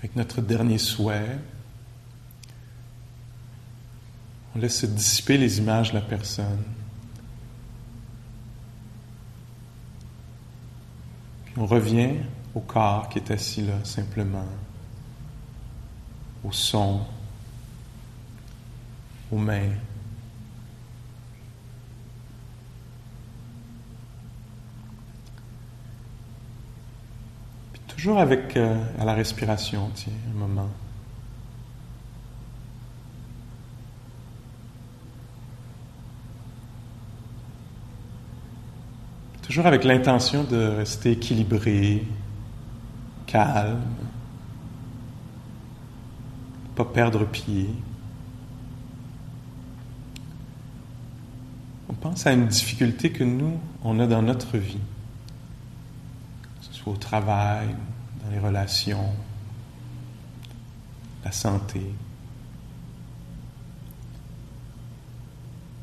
avec notre dernier souhait, on laisse se dissiper les images de la personne. On revient au corps qui est assis là, simplement, au son, aux mains. Toujours avec euh, à la respiration, tiens, un moment. Toujours avec l'intention de rester équilibré, calme, pas perdre pied. On pense à une difficulté que nous, on a dans notre vie, que ce soit au travail, dans les relations, la santé.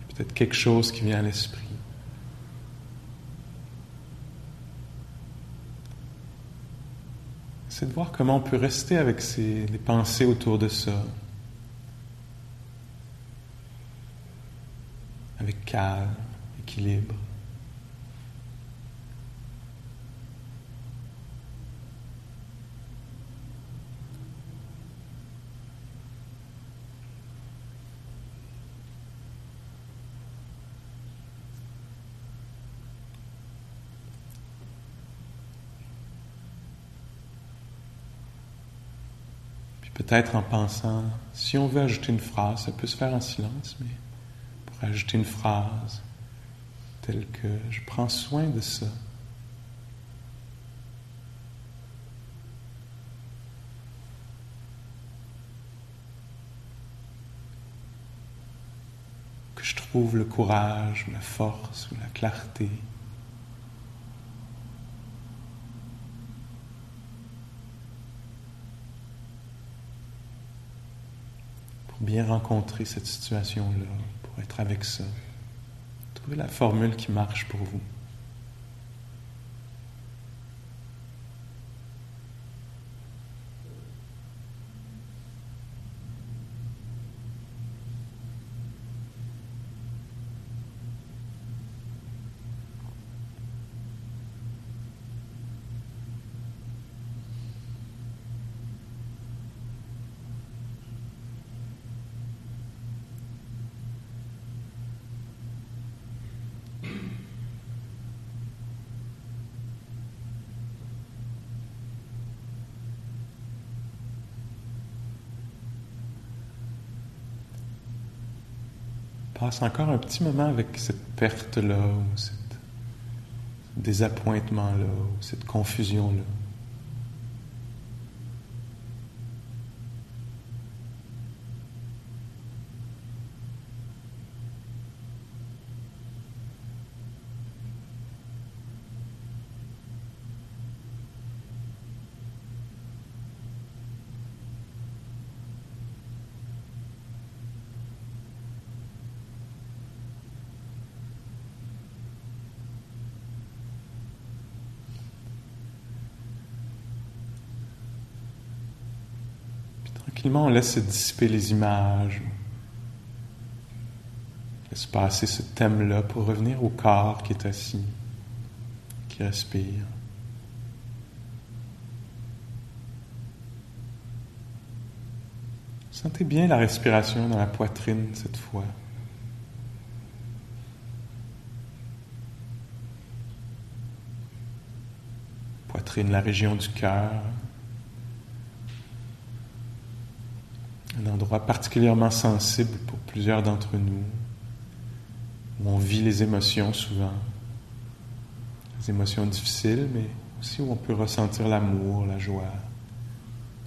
Peut-être quelque chose qui vient à l'esprit. C'est de voir comment on peut rester avec les pensées autour de ça. Avec calme, équilibre. Peut-être en pensant, si on veut ajouter une phrase, ça peut se faire en silence, mais pour ajouter une phrase telle que je prends soin de ça. Que je trouve le courage, la force la clarté bien rencontrer cette situation-là, pour être avec ça. Trouvez la formule qui marche pour vous. Encore un petit moment avec cette perte-là, ou ce désappointement-là, ou cette confusion-là. Tranquillement, on laisse se dissiper les images. Laisse passer ce thème-là pour revenir au corps qui est assis, qui respire. Sentez bien la respiration dans la poitrine cette fois. Poitrine, la région du cœur. Un endroit particulièrement sensible pour plusieurs d'entre nous, où on vit les émotions souvent, les émotions difficiles, mais aussi où on peut ressentir l'amour, la joie,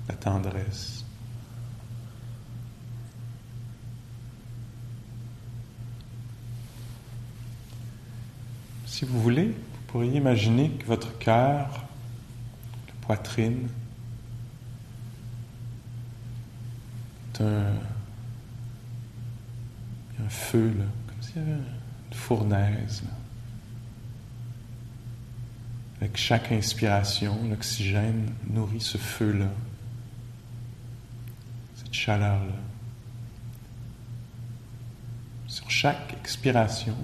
la tendresse. Si vous voulez, vous pourriez imaginer que votre cœur, la poitrine, un, un feu, là, comme s'il y avait une fournaise. Avec chaque inspiration, l'oxygène nourrit ce feu-là, cette chaleur-là. Sur chaque expiration,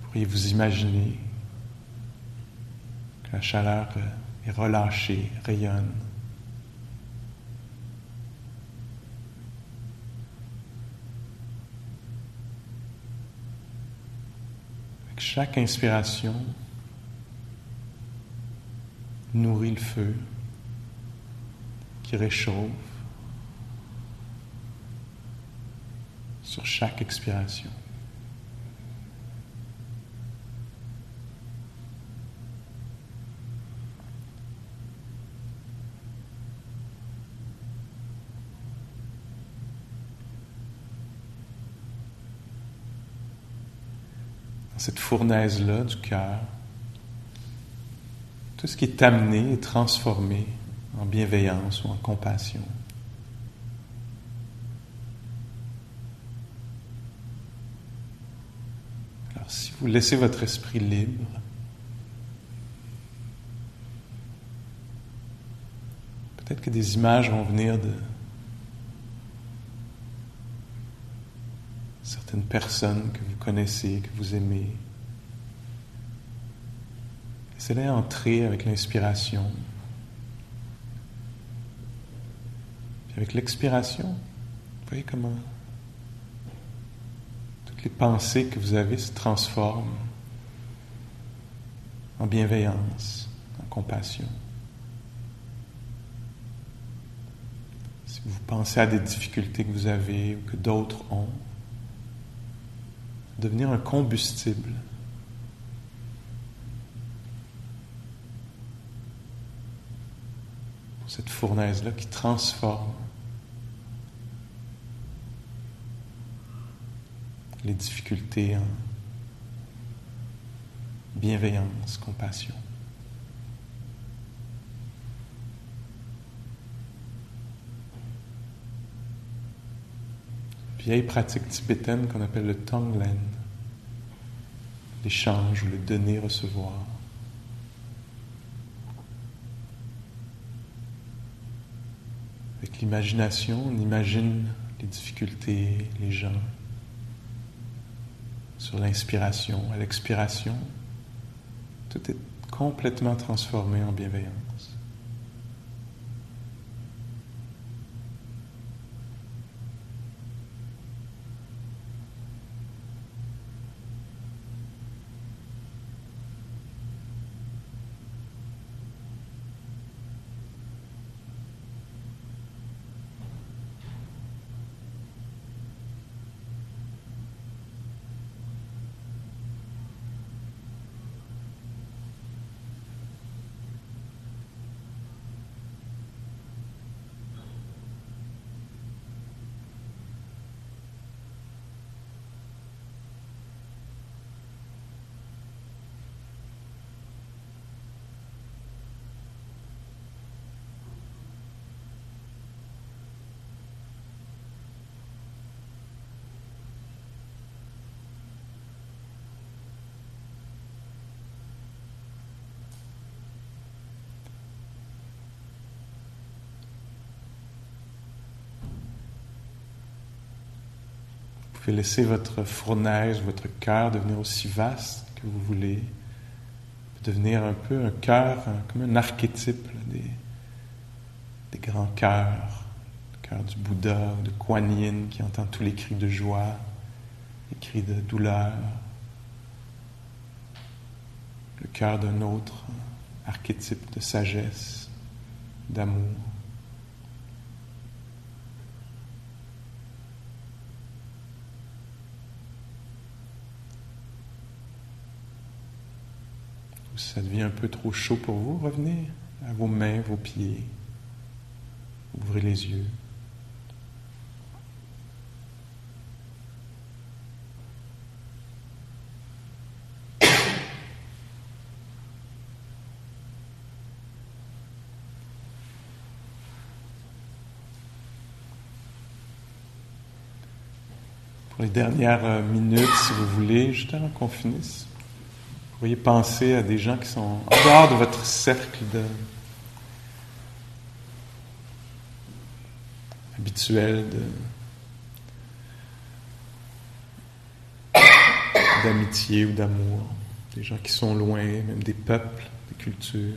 vous pourriez vous imaginer que la chaleur est relâchée, rayonne. Chaque inspiration nourrit le feu qui réchauffe sur chaque expiration. Cette fournaise-là du cœur, tout ce qui est amené est transformé en bienveillance ou en compassion. Alors si vous laissez votre esprit libre, peut-être que des images vont venir de certaines personnes que vous connaissez, que vous aimez. Laissez-les entrer avec l'inspiration. Puis avec l'expiration, vous voyez comment toutes les pensées que vous avez se transforment en bienveillance, en compassion. Si vous pensez à des difficultés que vous avez ou que d'autres ont, devenir un combustible. Cette fournaise-là qui transforme les difficultés en bienveillance, compassion. Vieille pratique tibétaine qu'on appelle le Tonglen, l'échange le donner-recevoir. Avec l'imagination, on imagine les difficultés, les gens. Sur l'inspiration, à l'expiration, tout est complètement transformé en bienveillance. Vous laisser votre fournaise, votre cœur devenir aussi vaste que vous voulez. Devenir un peu un cœur, comme un archétype des, grands cœurs. Le cœur du Bouddha, de Kuan Yin qui entend tous les cris de joie, les cris de douleur. Le cœur d'un autre archétype de sagesse, d'amour. Ça devient un peu trop chaud pour vous, revenez à vos mains, vos pieds. Ouvrez les yeux. Pour les dernières minutes, si vous voulez, juste avant qu'on finisse, voyez penser à des gens qui sont en dehors de votre cercle de, habituel d'amitié ou d'amour, des gens qui sont loin, même des peuples, des cultures.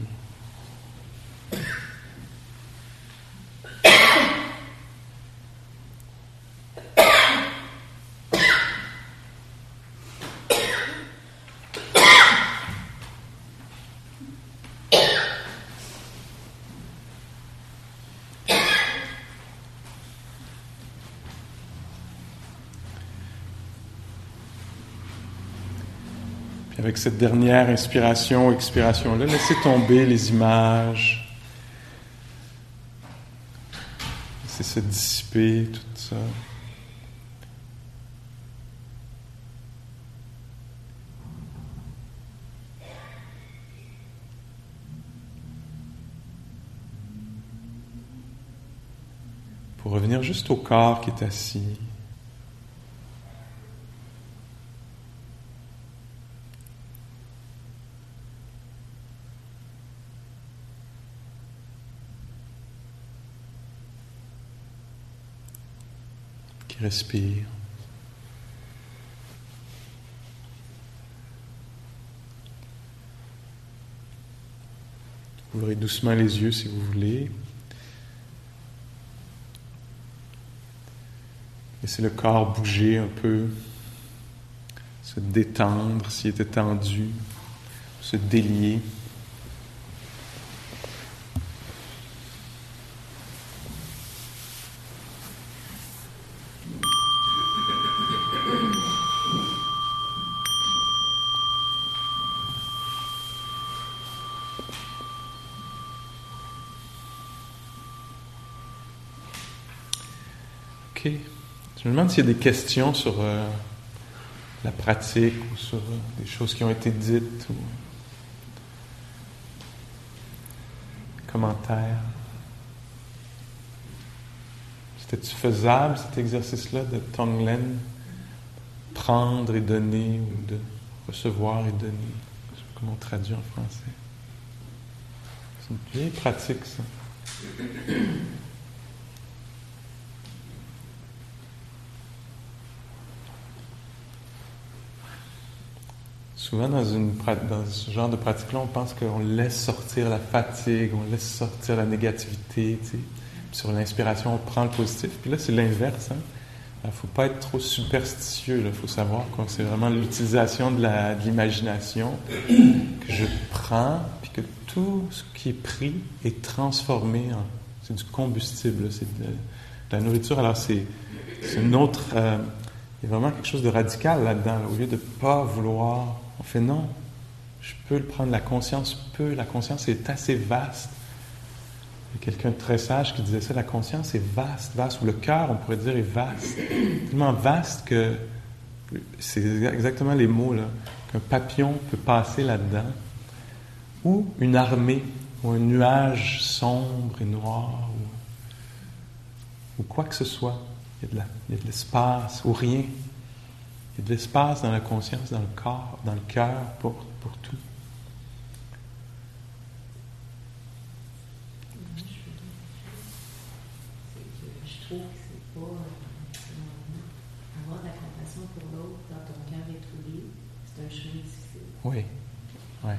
avec cette dernière inspiration, expiration-là, laissez tomber les images. Laissez se dissiper tout ça. Pour revenir juste au corps qui est assis. Respire. Ouvrez doucement les yeux si vous voulez. Laissez le corps bouger un peu, se détendre s'il était tendu, se délier. Je me s'il y a des questions sur euh, la pratique ou sur euh, des choses qui ont été dites ou commentaires. C'était-tu faisable cet exercice-là de Tonglen? Prendre et donner ou de recevoir et donner? Je sais comment on traduit en français? C'est une vieille pratique, ça. Souvent, dans, ce genre de pratique-là, on pense qu'on laisse sortir la fatigue, on laisse sortir la négativité. Sur l'inspiration, on prend le positif. Puis là, c'est l'inverse. Il hein. ne faut pas être trop superstitieux. Il faut savoir que c'est vraiment l'utilisation de l'imagination que je prends, puis que tout ce qui est pris est transformé en. C'est du combustible, c'est de, la nourriture. Alors, c'est une autre. Euh, il y a vraiment quelque chose de radical là-dedans. Au lieu de ne pas vouloir on fait non, je peux le prendre, la conscience peut, la conscience est assez vaste. Il y a quelqu'un de très sage qui disait ça, la conscience est vaste, vaste, ou le cœur, on pourrait dire, est vaste. Tellement vaste que, c'est exactement les mots, là, qu'un papillon peut passer là-dedans, ou une armée, ou un nuage sombre et noir, ou, ou quoi que ce soit. Il y a de l'espace, ou rien. Il y a de l'espace dans la conscience, dans le corps, dans le cœur, pour, pour tout. Oui. Ouais.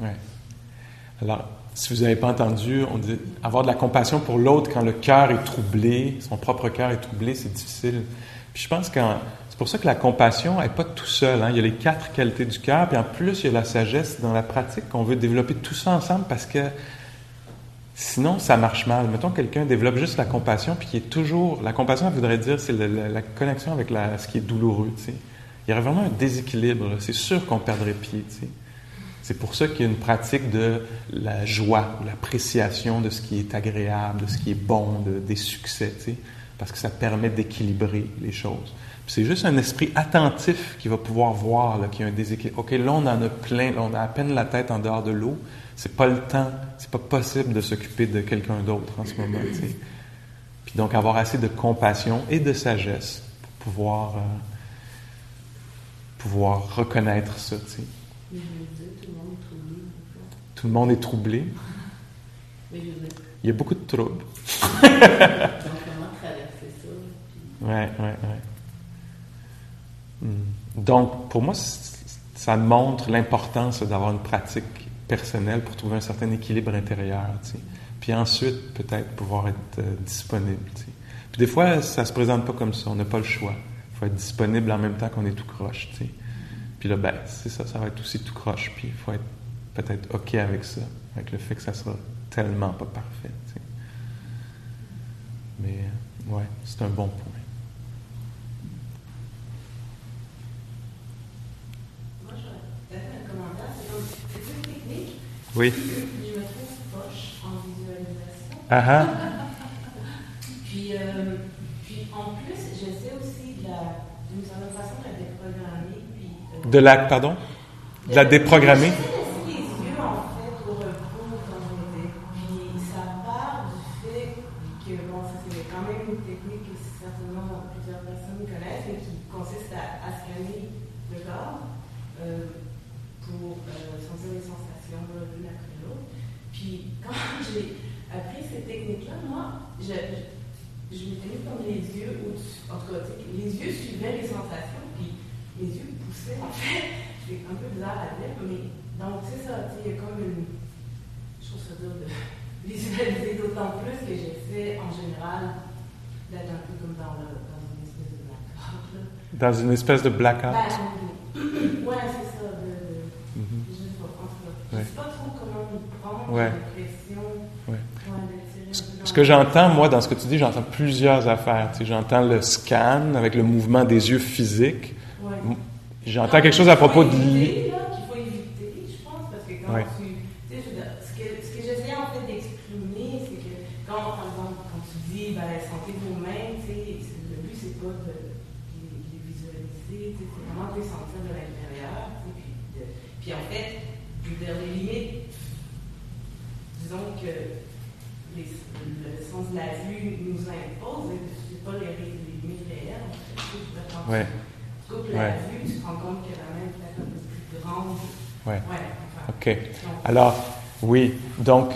Oui. Alors, si vous n'avez pas entendu, on dit avoir de la compassion pour l'autre quand le cœur est troublé, son propre cœur est troublé, c'est difficile. Puis je pense que c'est pour ça que la compassion n'est pas tout seul. Hein. Il y a les quatre qualités du cœur, puis en plus, il y a la sagesse dans la pratique qu'on veut développer tout ça ensemble parce que sinon, ça marche mal. Mettons quelqu'un développe juste la compassion, puis qui est toujours. La compassion, elle voudrait dire, c'est la, connexion avec ce qui est douloureux. Il y aurait vraiment un déséquilibre. C'est sûr qu'on perdrait pied. C'est pour ça qu'il y a une pratique de la joie l'appréciation de ce qui est agréable, de ce qui est bon, de, des succès. Tu sais parce que ça permet d'équilibrer les choses. C'est juste un esprit attentif qui va pouvoir voir qu'il y a un déséquilibre. OK, là, on en a plein, on a à peine la tête en dehors de l'eau. C'est pas le temps, c'est pas possible de s'occuper de quelqu'un d'autre en ce moment. Puis donc, avoir assez de compassion et de sagesse pour pouvoir, euh, pouvoir reconnaître ça. tout le monde est troublé. Tout le monde est troublé. Il y a beaucoup de troubles. Oui, oui, oui. Donc, pour moi, ça montre l'importance d'avoir une pratique personnelle pour trouver un certain équilibre intérieur. Tu sais. Puis ensuite, peut-être pouvoir être euh, disponible. Puis des fois, ça se présente pas comme ça. On n'a pas le choix. Il faut être disponible en même temps qu'on est tout croche. Tu sais. Puis là, ben, c'est ça, ça va être aussi tout croche. Puis il faut être peut-être OK avec ça, avec le fait que ça sera tellement pas parfait. Tu sais. Mais, ouais, c'est un bon point. Oui. Je me trouve poche en visualisation. Ah ah. puis, euh, puis en plus, j'essaie aussi d'une certaine façon de la déprogrammer. Puis, euh, de la, pardon? De la déprogrammer dans une espèce de blackout. Ben, ouais, c'est ça. De, mm-hmm. Je ne sais pas trop comment prendre ouais. l'impression. Ouais. Ce que j'entends, moi, dans ce que tu dis, j'entends plusieurs affaires. Tu sais, j'entends le scan avec le mouvement des yeux physiques. Ouais. J'entends quelque chose à propos de... Qu'il faut éviter, je pense, parce que quand ouais. tu Puis en fait, vers les limites, disons que les, le sens de la vue nous impose, c'est pas les, les limites réelles. En fait. Ouais. Tu coupes la Ouais. vue, tu te rends compte que la main est peut-être un peu plus grande. Ouais. Ouais, enfin. OK. Alors, oui. Donc,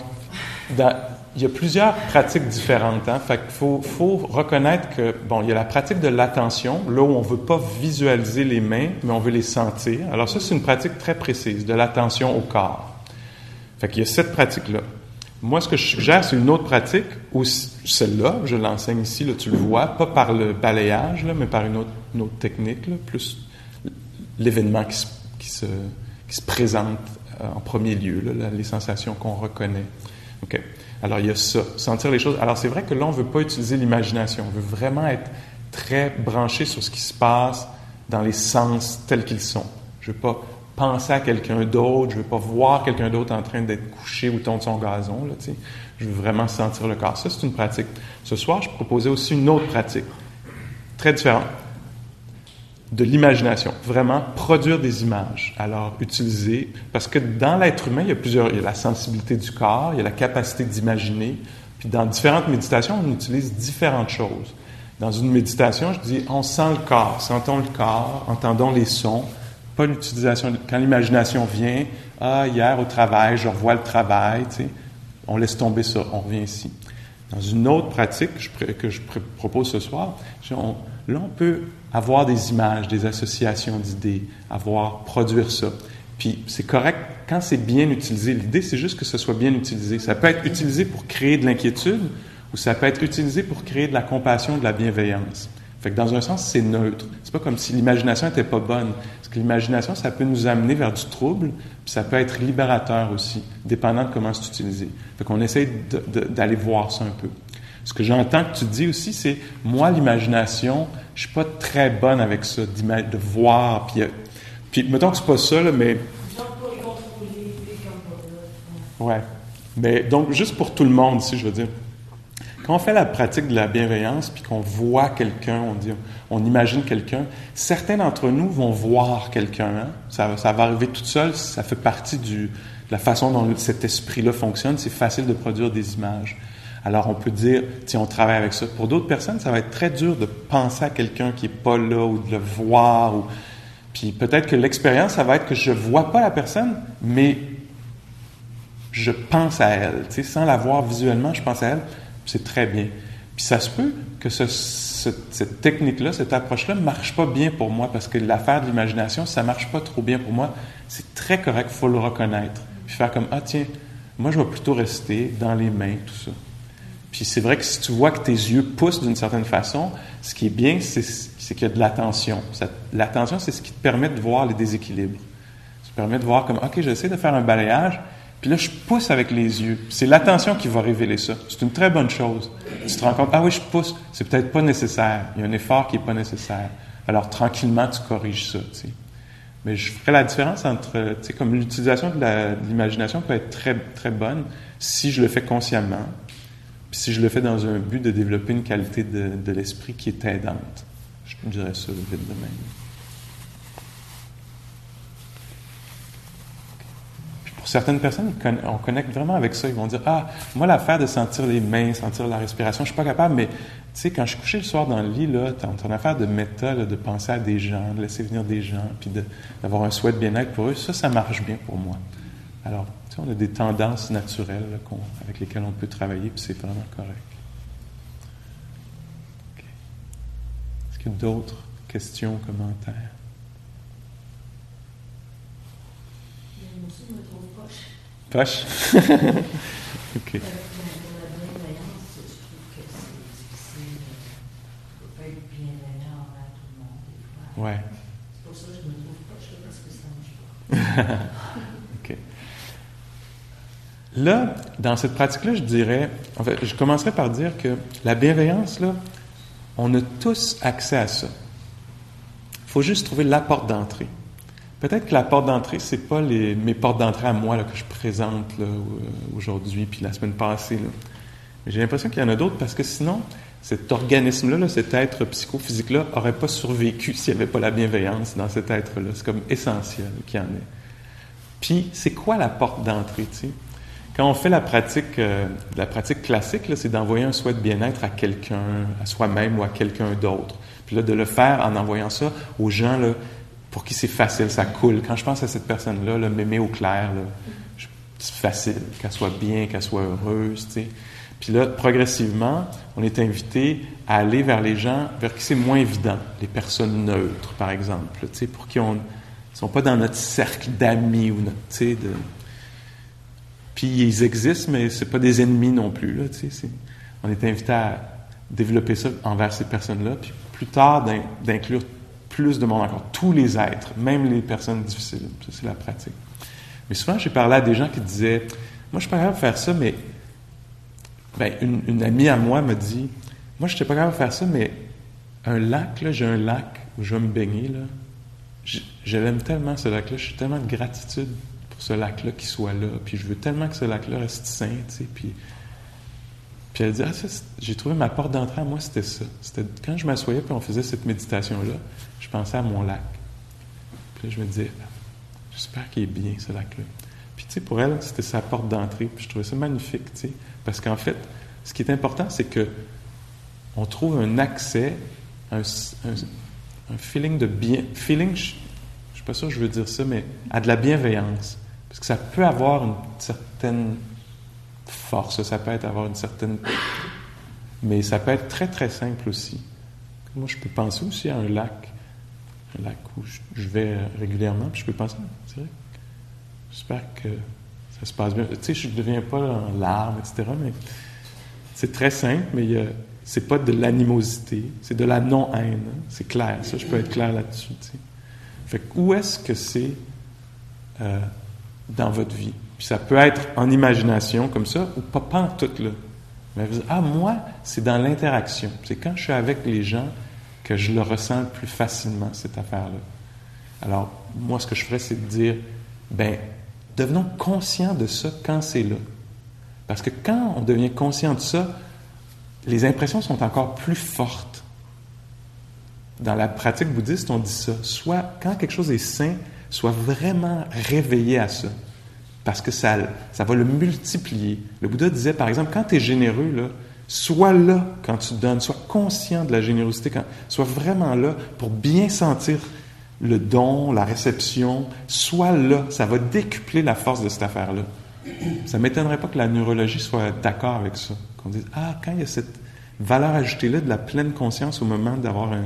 il y a plusieurs pratiques différentes. Hein? Fait faut, reconnaître que, bon, il y a la pratique de l'attention, là où on veut pas visualiser les mains, mais on veut les sentir. Alors ça, c'est une pratique très précise, de l'attention au corps. Fait y a cette pratique-là. Moi, ce que je suggère, c'est une autre pratique, celle-là, je l'enseigne ici, là, tu le vois, pas par le balayage, mais par une autre, technique, là, plus l'événement qui se, présente en premier lieu, les sensations qu'on reconnaît. OK. Alors, il y a ça, sentir les choses. Alors, c'est vrai que là, on ne veut pas utiliser l'imagination. On veut vraiment être très branché sur ce qui se passe dans les sens tels qu'ils sont. Je ne veux pas penser à quelqu'un d'autre, je ne veux pas voir quelqu'un d'autre en train d'être couché au ton de son gazon. Là, je veux vraiment sentir le corps. Ça, c'est une pratique. Ce soir, je proposais aussi une autre pratique, très différente de l'imagination, vraiment produire des images. Alors, utiliser, parce que dans l'être humain, il y a plusieurs, il y a la sensibilité du corps, il y a la capacité d'imaginer, puis dans différentes méditations, on utilise différentes choses. Dans une méditation, je dis, on sent le corps, sentons le corps, entendons les sons, pas l'utilisation, quand l'imagination vient, ah, hier au travail, je revois le travail, tu sais, on laisse tomber ça, on revient ici. Dans une autre pratique que je, propose ce soir, on- là, on peut avoir des images, des associations d'idées, avoir, produire ça. Puis c'est correct quand c'est bien utilisé. L'idée, c'est juste que ce soit bien utilisé. Ça peut être utilisé pour créer de l'inquiétude ou ça peut être utilisé pour créer de la compassion, de la bienveillance. Fait que dans un sens, c'est neutre. C'est pas comme si l'imagination était pas bonne. Parce que l'imagination, ça peut nous amener vers du trouble, puis ça peut être libérateur aussi, dépendant de comment c'est utilisé. Fait qu'on essaie d'aller voir ça un peu. Ce que j'entends que tu dis aussi, c'est moi, l'imagination, je suis pas très bonne avec ça, de voir, puis, euh, puis mettons que c'est pas ça, là, mais. Ouais. Mais donc, juste pour tout le monde, si je veux dire, quand on fait la pratique de la bienveillance, puis qu'on voit quelqu'un, on dit, on imagine quelqu'un, certains d'entre nous vont voir quelqu'un. hein. Ça, va arriver tout seul, ça fait partie de la façon dont cet esprit-là fonctionne. C'est facile de produire des images. Alors, on peut dire, tiens, on travaille avec ça. Pour d'autres personnes, ça va être très dur de penser à quelqu'un qui est pas là ou de le voir. Ou... Puis peut-être que l'expérience, ça va être que je vois pas la personne, mais je pense à elle. Tu sans la voir visuellement, je pense à elle. C'est très bien. Puis ça se peut que ce- ce- cette technique-là, cette approche-là, ne marche pas bien pour moi parce que l'affaire de l'imagination, ça marche pas trop bien pour moi. C'est très correct, faut le reconnaître. Puis faire comme ah tiens, moi je vais plutôt rester dans les mains, tout ça. Puis c'est vrai que si tu vois que tes yeux poussent d'une certaine façon, ce qui est bien, c'est qu'il y a de l'attention. L'attention, c'est ce qui te permet de voir les déséquilibres. Ça te permet de voir comme, OK, j'essaie de faire un balayage, puis là, je pousse avec les yeux. C'est l'attention qui va révéler ça. C'est une très bonne chose. Tu te rends compte, ah oui, je pousse, c'est peut-être pas nécessaire. Il y a un effort qui n'est pas nécessaire. Alors, tranquillement, tu corriges ça. Mais je ferais la différence entre, tu sais, comme l'utilisation de l'imagination peut être très, très bonne si je le fais consciemment, puis si je le fais dans un but de développer une qualité de, l'esprit qui est aidante. Je dirais ça vite de même. Puis pour certaines personnes, on connecte vraiment avec ça. Ils vont dire Ah, moi, l'affaire de sentir les mains, sentir la respiration, je suis pas capable, mais tu sais, quand je suis couché le soir dans le lit, là, ton, ton affaire de méta, de penser à des gens, de laisser venir des gens, puis d'avoir un souhait de bien-être pour eux, ça, ça marche bien pour moi. Alors, on a des tendances naturelles là, qu'on- avec lesquelles on peut travailler, puis c'est vraiment correct. Est-ce qu'il y a d'autres questions, commentaires? Poche? OK. Ouais. C'est pour ça que je me trouve poche, parce que ça ne marche pas. Là, dans cette pratique-là, je dirais, en fait, je commencerai par dire que la bienveillance, là, on a tous accès à ça. Il faut juste trouver la porte d'entrée. Peut-être que la porte d'entrée, c'est pas les, mes portes d'entrée à moi là, que je présente aujourd'hui puis la semaine passée. Mais j'ai l'impression qu'il y en a d'autres parce que sinon, cet organisme-là, là, cet être psychophysique-là, aurait pas survécu s'il n'y avait pas la bienveillance dans cet être-là. C'est comme essentiel qu'il y en ait. Puis, c'est quoi la porte d'entrée, tu sais? Quand on fait la pratique, euh, classique, c'est d'envoyer un souhait de bien-être à quelqu'un, à soi-même ou à quelqu'un d'autre. Puis là, de le faire en envoyant ça aux gens là, pour qui c'est facile, ça coule. Quand je pense à cette personne-là, là, m'aimer au clair, c'est facile, qu'elle soit bien, qu'elle soit heureuse, tu sais. Puis là, progressivement, on est invité à aller vers les gens vers qui c'est moins évident, les personnes neutres, par exemple, pour qui on ne sont pas dans notre cercle d'amis ou notre, de... Puis ils existent, mais c'est pas des ennemis non plus, On est invité à développer ça envers ces personnes-là, puis plus tard d'in- d'inclure plus de monde encore, tous les êtres, même les personnes difficiles. Ça, c'est la pratique. Mais souvent, j'ai parlé à des gens qui disaient, moi, je suis pas capable de faire ça, mais ben, une, amie à moi me dit, moi, je n'étais pas capable de faire ça, mais un lac, là, j'ai un lac où je vais me baigner, là. Tellement, ce lac-là. Je suis tellement de gratitude ce lac-là qui soit là. Puis je veux tellement que ce lac-là reste sain. Puis, puis elle dit, ah, j'ai trouvé ma porte d'entrée à moi, c'était ça. C'était quand je m'assoyais puis on faisait cette méditation-là, je pensais à mon lac. Puis là, je me disais, j'espère qu'il est bien, ce lac-là. Puis, tu sais, pour elle, c'était sa porte d'entrée. Puis je trouvais ça magnifique, tu sais. Parce qu'en fait, ce qui est important, c'est que on trouve un accès, un, un- un feeling de bien. Feeling, je ne suis pas sûr que je veux dire ça, mais à de la bienveillance. Parce que ça peut avoir une certaine force, ça peut être avoir une certaine. Mais ça peut être très, très simple aussi. Moi, je peux penser aussi à un lac, un lac où je, vais régulièrement, puis je peux penser, c'est vrai, j'espère que ça se passe bien. Tu sais, je ne deviens pas en larmes, etc., mais c'est très simple, mais a- c'est pas de l'animosité, c'est de la non-haine. hein. C'est clair, ça, je peux être clair là-dessus. tu sais. Fait que où est-ce que c'est euh, dans votre vie? Puis ça peut être en imagination, comme ça, ou pas, pas en tout, là. Mais vous dites, ah, moi, c'est dans l'interaction. C'est quand je suis avec les gens que je le ressens le plus facilement, cette affaire-là. Alors, moi, ce que je ferais, c'est de dire, ben, devenons conscients de ça quand c'est là. Parce que quand on devient conscient de ça, les impressions sont encore plus fortes. Dans la pratique bouddhiste, on dit ça. Soit, quand quelque chose est sain, soit vraiment réveillé à ça. Parce que ça, ça va le multiplier. Le Bouddha disait, par exemple, quand tu es généreux, là, sois là quand tu donnes, sois conscient de la générosité, quand, sois vraiment là pour bien sentir le don, la réception, sois là. Ça va décupler la force de cette affaire-là. Ça ne m'étonnerait pas que la neurologie soit d'accord avec ça. Qu'on dise, ah, quand il y a cette valeur ajoutée-là de la pleine conscience au moment d'avoir un...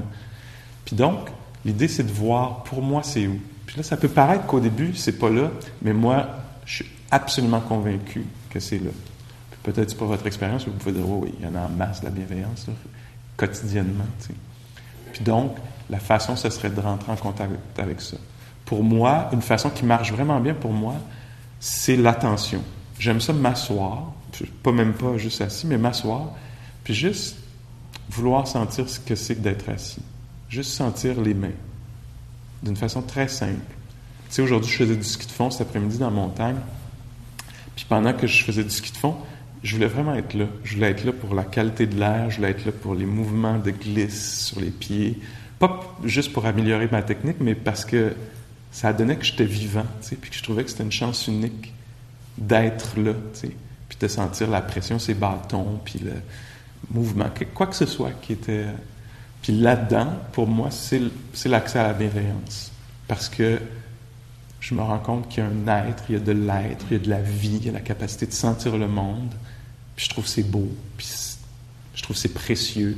Puis donc, l'idée, c'est de voir, pour moi, c'est où? Là, ça peut paraître qu'au début, c'est pas là, mais moi, je suis absolument convaincu que c'est là. Peut-être c'est pas votre expérience, vous pouvez dire, oh, oui, il y en a en masse, la bienveillance, quotidiennement. Puis donc, la façon, ce serait de rentrer en contact avec, ça. Pour moi, une façon qui marche vraiment bien pour moi, c'est l'attention. J'aime ça m'asseoir, pas même pas juste assis, mais m'asseoir, puis juste vouloir sentir ce que c'est que d'être assis. Juste sentir les mains, d'une façon très simple. Tu sais, aujourd'hui, je faisais du ski de fond cet après-midi dans la montagne, puis pendant que je faisais du ski de fond, je voulais vraiment être là. Je voulais être là pour la qualité de l'air, je voulais être là pour les mouvements de glisse sur les pieds. Pas juste pour améliorer ma technique, mais parce que ça donnait que j'étais vivant, tu sais, puis que je trouvais que c'était une chance unique d'être là, tu sais, puis de sentir la pression, ces bâtons, puis le mouvement, quoi que ce soit qui était... Puis là-dedans, pour moi, c'est l'accès à la bienveillance. Parce que je me rends compte qu'il y a un être, il y a de l'être, il y a de la vie, il y a la capacité de sentir le monde. Puis je trouve c'est beau, puis je trouve c'est précieux.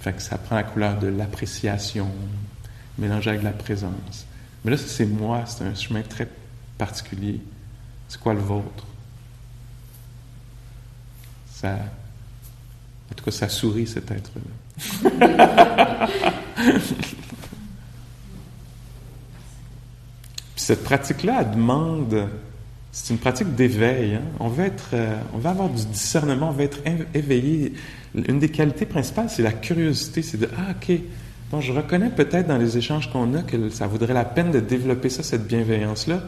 Fait que ça prend la couleur de l'appréciation, mélangée avec la présence. Mais là, c'est moi, c'est un chemin très particulier. C'est quoi le vôtre? Ça, en tout cas, ça sourit cet être-là. Cette pratique-là, elle demande. C'est une pratique d'éveil. hein. On veut être, euh, on veut avoir du discernement, on veut être éve- éveillé. Une des qualités principales, c'est la curiosité. C'est de ah ok, bon, je reconnais peut-être dans les échanges qu'on a que ça vaudrait la peine de développer ça, cette bienveillance-là.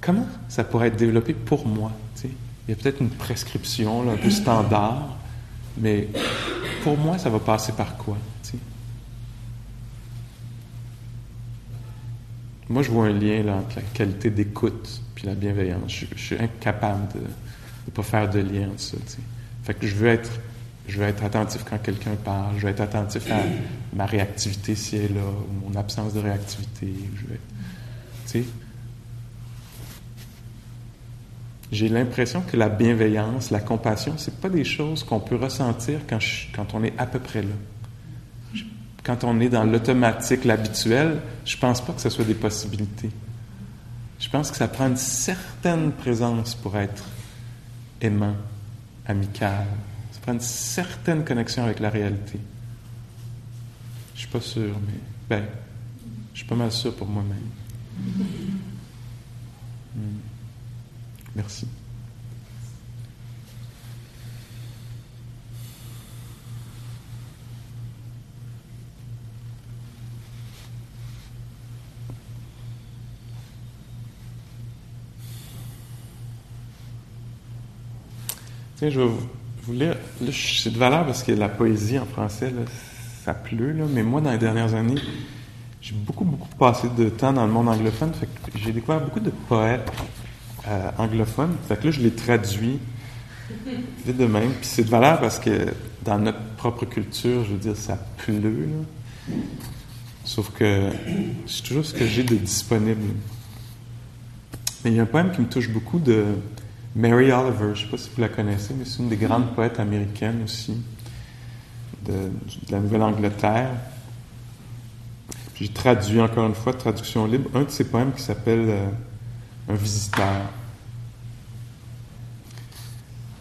Comment ça pourrait être développé pour moi tu sais? Il y a peut-être une prescription là, un peu standard, mais pour moi, ça va passer par quoi tu sais? moi, je vois un lien là, entre la qualité d'écoute puis la bienveillance. Je, suis incapable de ne pas faire de lien entre ça. tu sais. Fait que je veux être, je veux être attentif quand quelqu'un parle. Je veux être attentif à ma réactivité si elle est là, ou mon absence de réactivité être- tu sais. J'ai l'impression que la bienveillance, la compassion, c'est pas des choses qu'on peut ressentir quand, on est à peu près là. Quand on est dans l'automatique, l'habituel, je pense pas que ce soit des possibilités. Je pense que ça prend une certaine présence pour être aimant, amical. Ça prend une certaine connexion avec la réalité. Je suis pas sûr, mais ben, je suis pas mal sûr pour moi-même. Hmm. Merci. Tiens, je vais vous- lire. Là, c'est de valeur parce que la poésie en français, là, ça pleut, là, mais moi, dans les dernières années, j'ai beaucoup, beaucoup passé de temps dans le monde anglophone. J'ai découvert beaucoup de poètes euh, anglophones. Fait que là, je les traduis vite de même. Puis c'est de valeur parce que dans notre propre culture, je veux dire, ça pleut. Sauf que c'est toujours ce que j'ai de disponible. Mais il y a un poème qui me touche beaucoup de Mary Oliver. Je ne sais pas si vous la connaissez, mais c'est une des grandes poètes américaines aussi, de, la Nouvelle-Angleterre. J'ai traduit encore une fois, traduction libre, un de ses poèmes qui s'appelle euh, Un visiteur.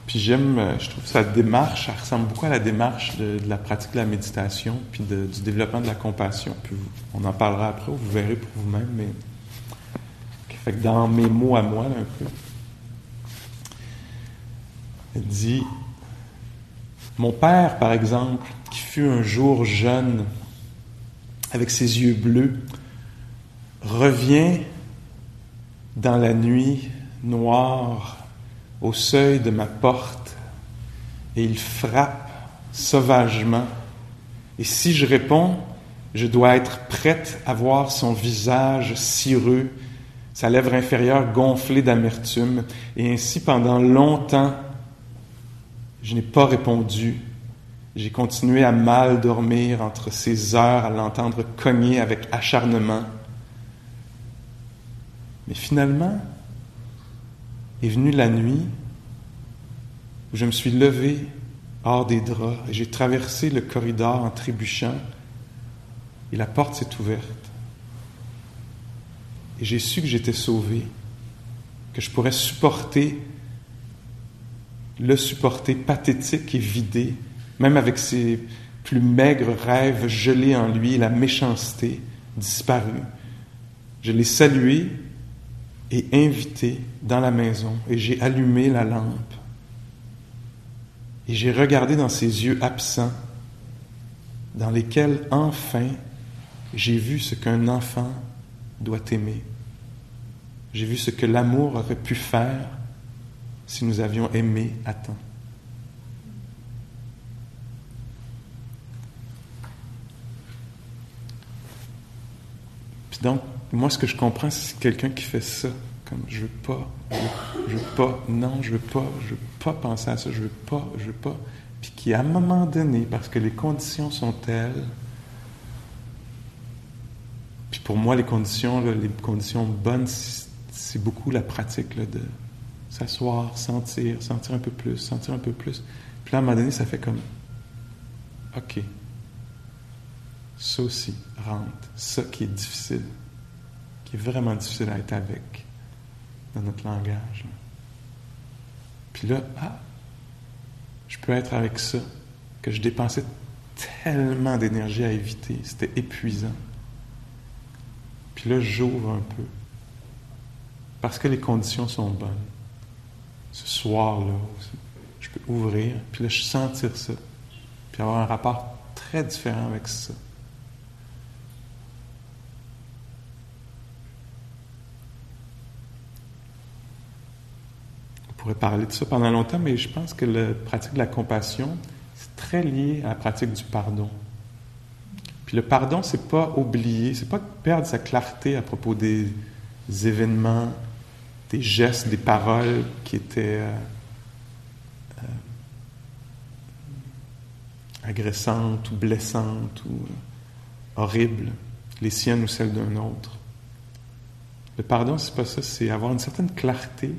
Puis j'aime, euh, je trouve sa démarche, elle ressemble beaucoup à la démarche de, la pratique de la méditation, puis du développement de la compassion. Puis on en parlera après, vous verrez pour vous-même, mais fait que dans mes mots à moi, là, un peu, elle dit Mon père, par exemple, qui fut un jour jeune, avec ses yeux bleus, revient dans la nuit noire au seuil de ma porte et il frappe sauvagement. Et si je réponds, je dois être prête à voir son visage cireux, sa lèvre inférieure gonflée d'amertume. Et ainsi, pendant longtemps, je n'ai pas répondu. J'ai continué à mal dormir entre ces heures, à l'entendre cogner avec acharnement. Mais finalement, est venue la nuit où je me suis levé hors des draps et j'ai traversé le corridor en trébuchant et la porte s'est ouverte. Et j'ai su que j'étais sauvé, que je pourrais supporter le supporter pathétique et vidé, même avec ses plus maigres rêves gelés en lui, la méchanceté disparue. Je l'ai salué et invité dans la maison et j'ai allumé la lampe. Et j'ai regardé dans ses yeux absents, dans lesquels enfin j'ai vu ce qu'un enfant doit aimer. J'ai vu ce que l'amour aurait pu faire si nous avions aimé à temps. Puis donc, moi, ce que je comprends, c'est quelqu'un qui fait ça. Comme, je veux pas, je, veux pas, non, je veux pas, je veux pas penser à ça, je veux pas, je veux pas. Puis qui, à un moment donné, parce que les conditions sont telles, puis pour moi, les conditions, les conditions bonnes, c'est beaucoup la pratique de s'asseoir, sentir, sentir un peu plus, sentir un peu plus. Puis là, à un moment donné, ça fait comme, OK, ça aussi rentre, ça qui est difficile, qui est vraiment difficile à être avec dans notre langage. Puis là, ah, je peux être avec ça, que je dépensais tellement d'énergie à éviter, c'était épuisant. Puis là, j'ouvre un peu. Parce que les conditions sont bonnes. Ce soir-là, je peux ouvrir, puis là, je sentir ça, puis avoir un rapport très différent avec ça. Pourrait parler de ça pendant longtemps, mais je pense que la pratique de la compassion, c'est très lié à la pratique du pardon. Puis le pardon, c'est pas oublier, c'est pas perdre sa clarté à propos des événements, des gestes, des paroles qui étaient euh, euh, agressantes ou blessantes ou euh, horribles, les siennes ou celles d'un autre. Le pardon, c'est pas ça, c'est avoir une certaine clarté,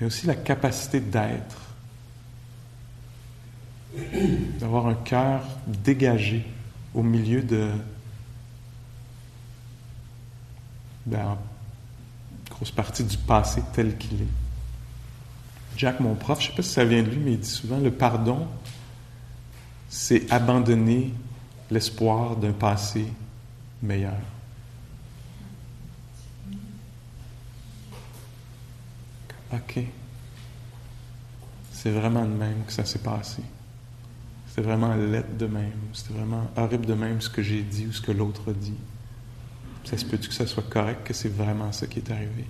mais aussi la capacité d'être, d'avoir un cœur dégagé au milieu de ben, grosse partie du passé tel qu'il est. Jack, mon prof, je ne sais pas si ça vient de lui, mais il dit souvent le pardon, c'est abandonner l'espoir d'un passé meilleur. OK. C'est vraiment de même que ça s'est passé. C'était vraiment lettre de même. C'était vraiment horrible de même ce que j'ai dit ou ce que l'autre a dit. Ça se peut-tu que ça soit correct, que c'est vraiment ça qui est arrivé?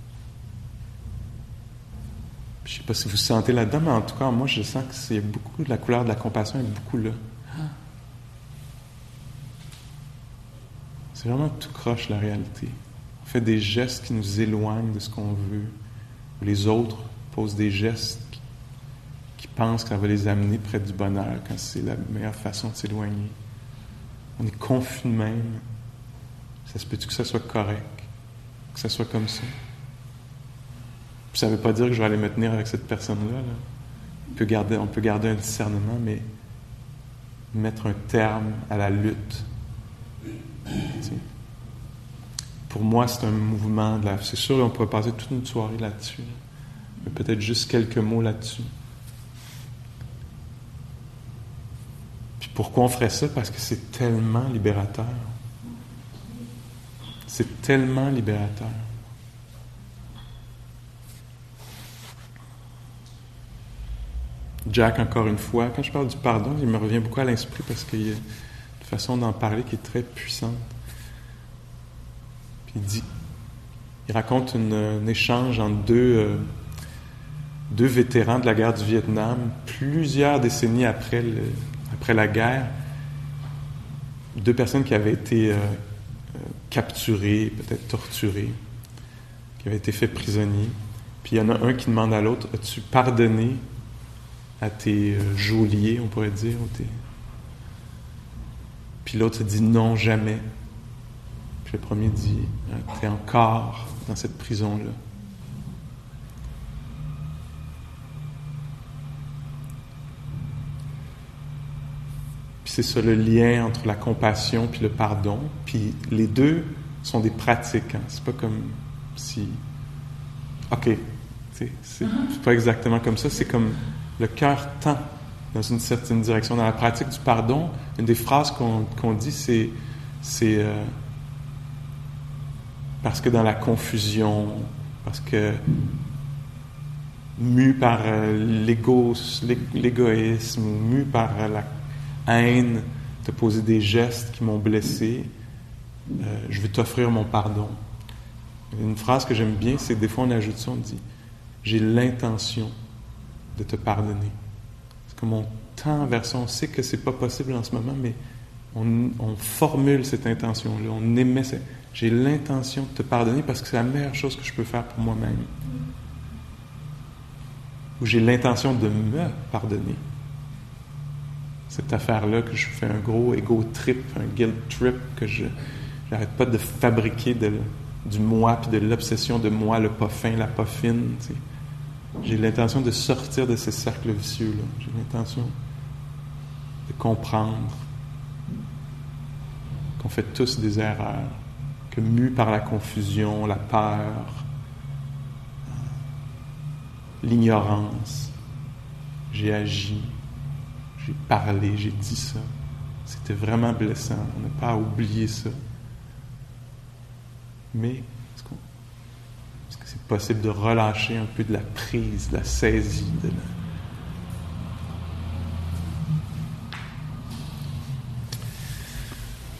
Je ne sais pas si vous sentez là-dedans, mais en tout cas, moi, je sens que c'est beaucoup, la couleur de la compassion est beaucoup là. C'est vraiment tout croche la réalité. On fait des gestes qui nous éloignent de ce qu'on veut. Les autres posent des gestes qui, pensent qu'on va les amener près du bonheur quand c'est la meilleure façon de s'éloigner. On est confus même. Ça se peut-tu que ça soit correct, que ça soit comme ça? ça ne veut pas dire que je vais aller me tenir avec cette personne-là. On peut garder un discernement, mais mettre un terme à la lutte. Pour moi, c'est un mouvement. De la... C'est sûr, on pourrait passer toute une soirée là-dessus. Mais peut-être juste quelques mots là-dessus. Puis pourquoi on ferait ça? Parce que c'est tellement libérateur. C'est tellement libérateur. Jack, encore une fois, quand je parle du pardon, il me revient beaucoup à l'esprit parce qu'il y a une façon d'en parler qui est très puissante. Il raconte un échange entre deux, euh, deux vétérans de la guerre du Vietnam, plusieurs décennies après, après la guerre, deux personnes qui avaient été euh, capturés, peut-être torturés, qui avaient été faits prisonniers. Puis il y en a un qui demande à l'autre As-tu pardonné à tes euh, geôliers, on pourrait dire. Puis l'autre dit Non, jamais. Puis le premier dit Tu es encore dans cette prison-là. c'est ça le lien entre la compassion puis le pardon. Puis les deux sont des pratiques. Hein. C'est pas comme si. OK. C'est pas exactement comme ça. C'est comme le cœur tend dans une certaine direction. Dans la pratique du pardon, une des phrases qu'on dit, c'est. c'est euh, parce que dans la confusion, parce que mu par euh, l'égoïsme, mu par la haine, te poser des gestes qui m'ont blessé, euh, je vais t'offrir mon pardon. Une phrase que j'aime bien, c'est des fois on ajoute ça, on dit J'ai l'intention de te pardonner. C'est comme on tend vers on sait que c'est pas possible en ce moment, mais on, formule cette intention-là, on émet J'ai l'intention de te pardonner parce que c'est la meilleure chose que je peux faire pour moi-même. Ou j'ai l'intention de me pardonner cette affaire-là, que je fais un gros ego trip, un guilt trip, que je n'arrête pas de fabriquer du moi, puis de l'obsession de moi, le pas fin, la pas fine. J'ai l'intention de sortir de ces cercles vicieux-là. J'ai l'intention de comprendre qu'on fait tous des erreurs, mu par la confusion, la peur, l'ignorance, j'ai agi j'ai parlé, j'ai dit ça. C'était vraiment blessant. On n'a pas à oublier ça. Mais est-ce, que c'est possible de relâcher un peu de la prise, de la saisie, de la...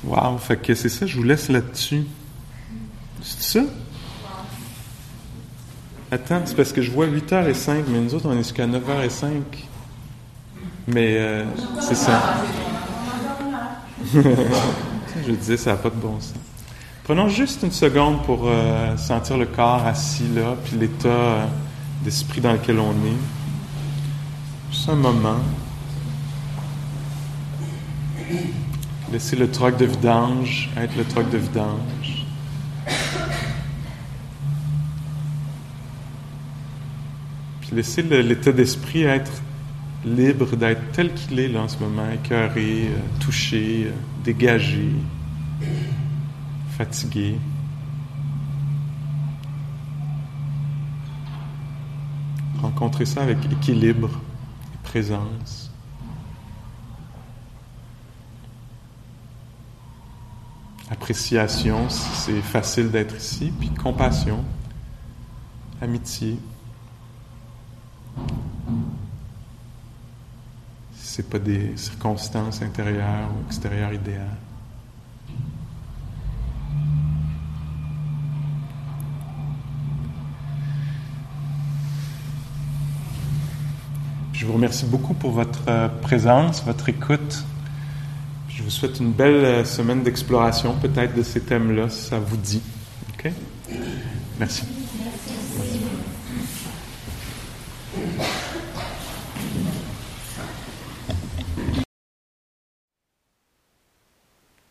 Wow, fait que c'est ça, je vous laisse là-dessus. C'est ça? Attends, c'est parce que je vois 8h05, mais nous autres, on est jusqu'à 9h05. Mais euh, c'est ça. Je disais, ça n'a pas de bon sens. Prenons juste une seconde pour euh, sentir le corps assis là, puis l'état euh, d'esprit dans lequel on est. Juste un moment. Laissez le troc de vidange être le troc de vidange. Puis laissez l'état d'esprit être libre d'être tel qu'il est là en ce moment, écœuré, euh, touché, euh, dégagé, fatigué. Rencontrer ça avec équilibre et présence. Appréciation, si c'est facile d'être ici, puis compassion, amitié. C'est pas des circonstances intérieures ou extérieures idéales. Je vous remercie beaucoup pour votre euh, présence, votre écoute. Je vous souhaite une belle euh, semaine d'exploration, peut-être de ces thèmes-là, si ça vous dit. OK? Merci.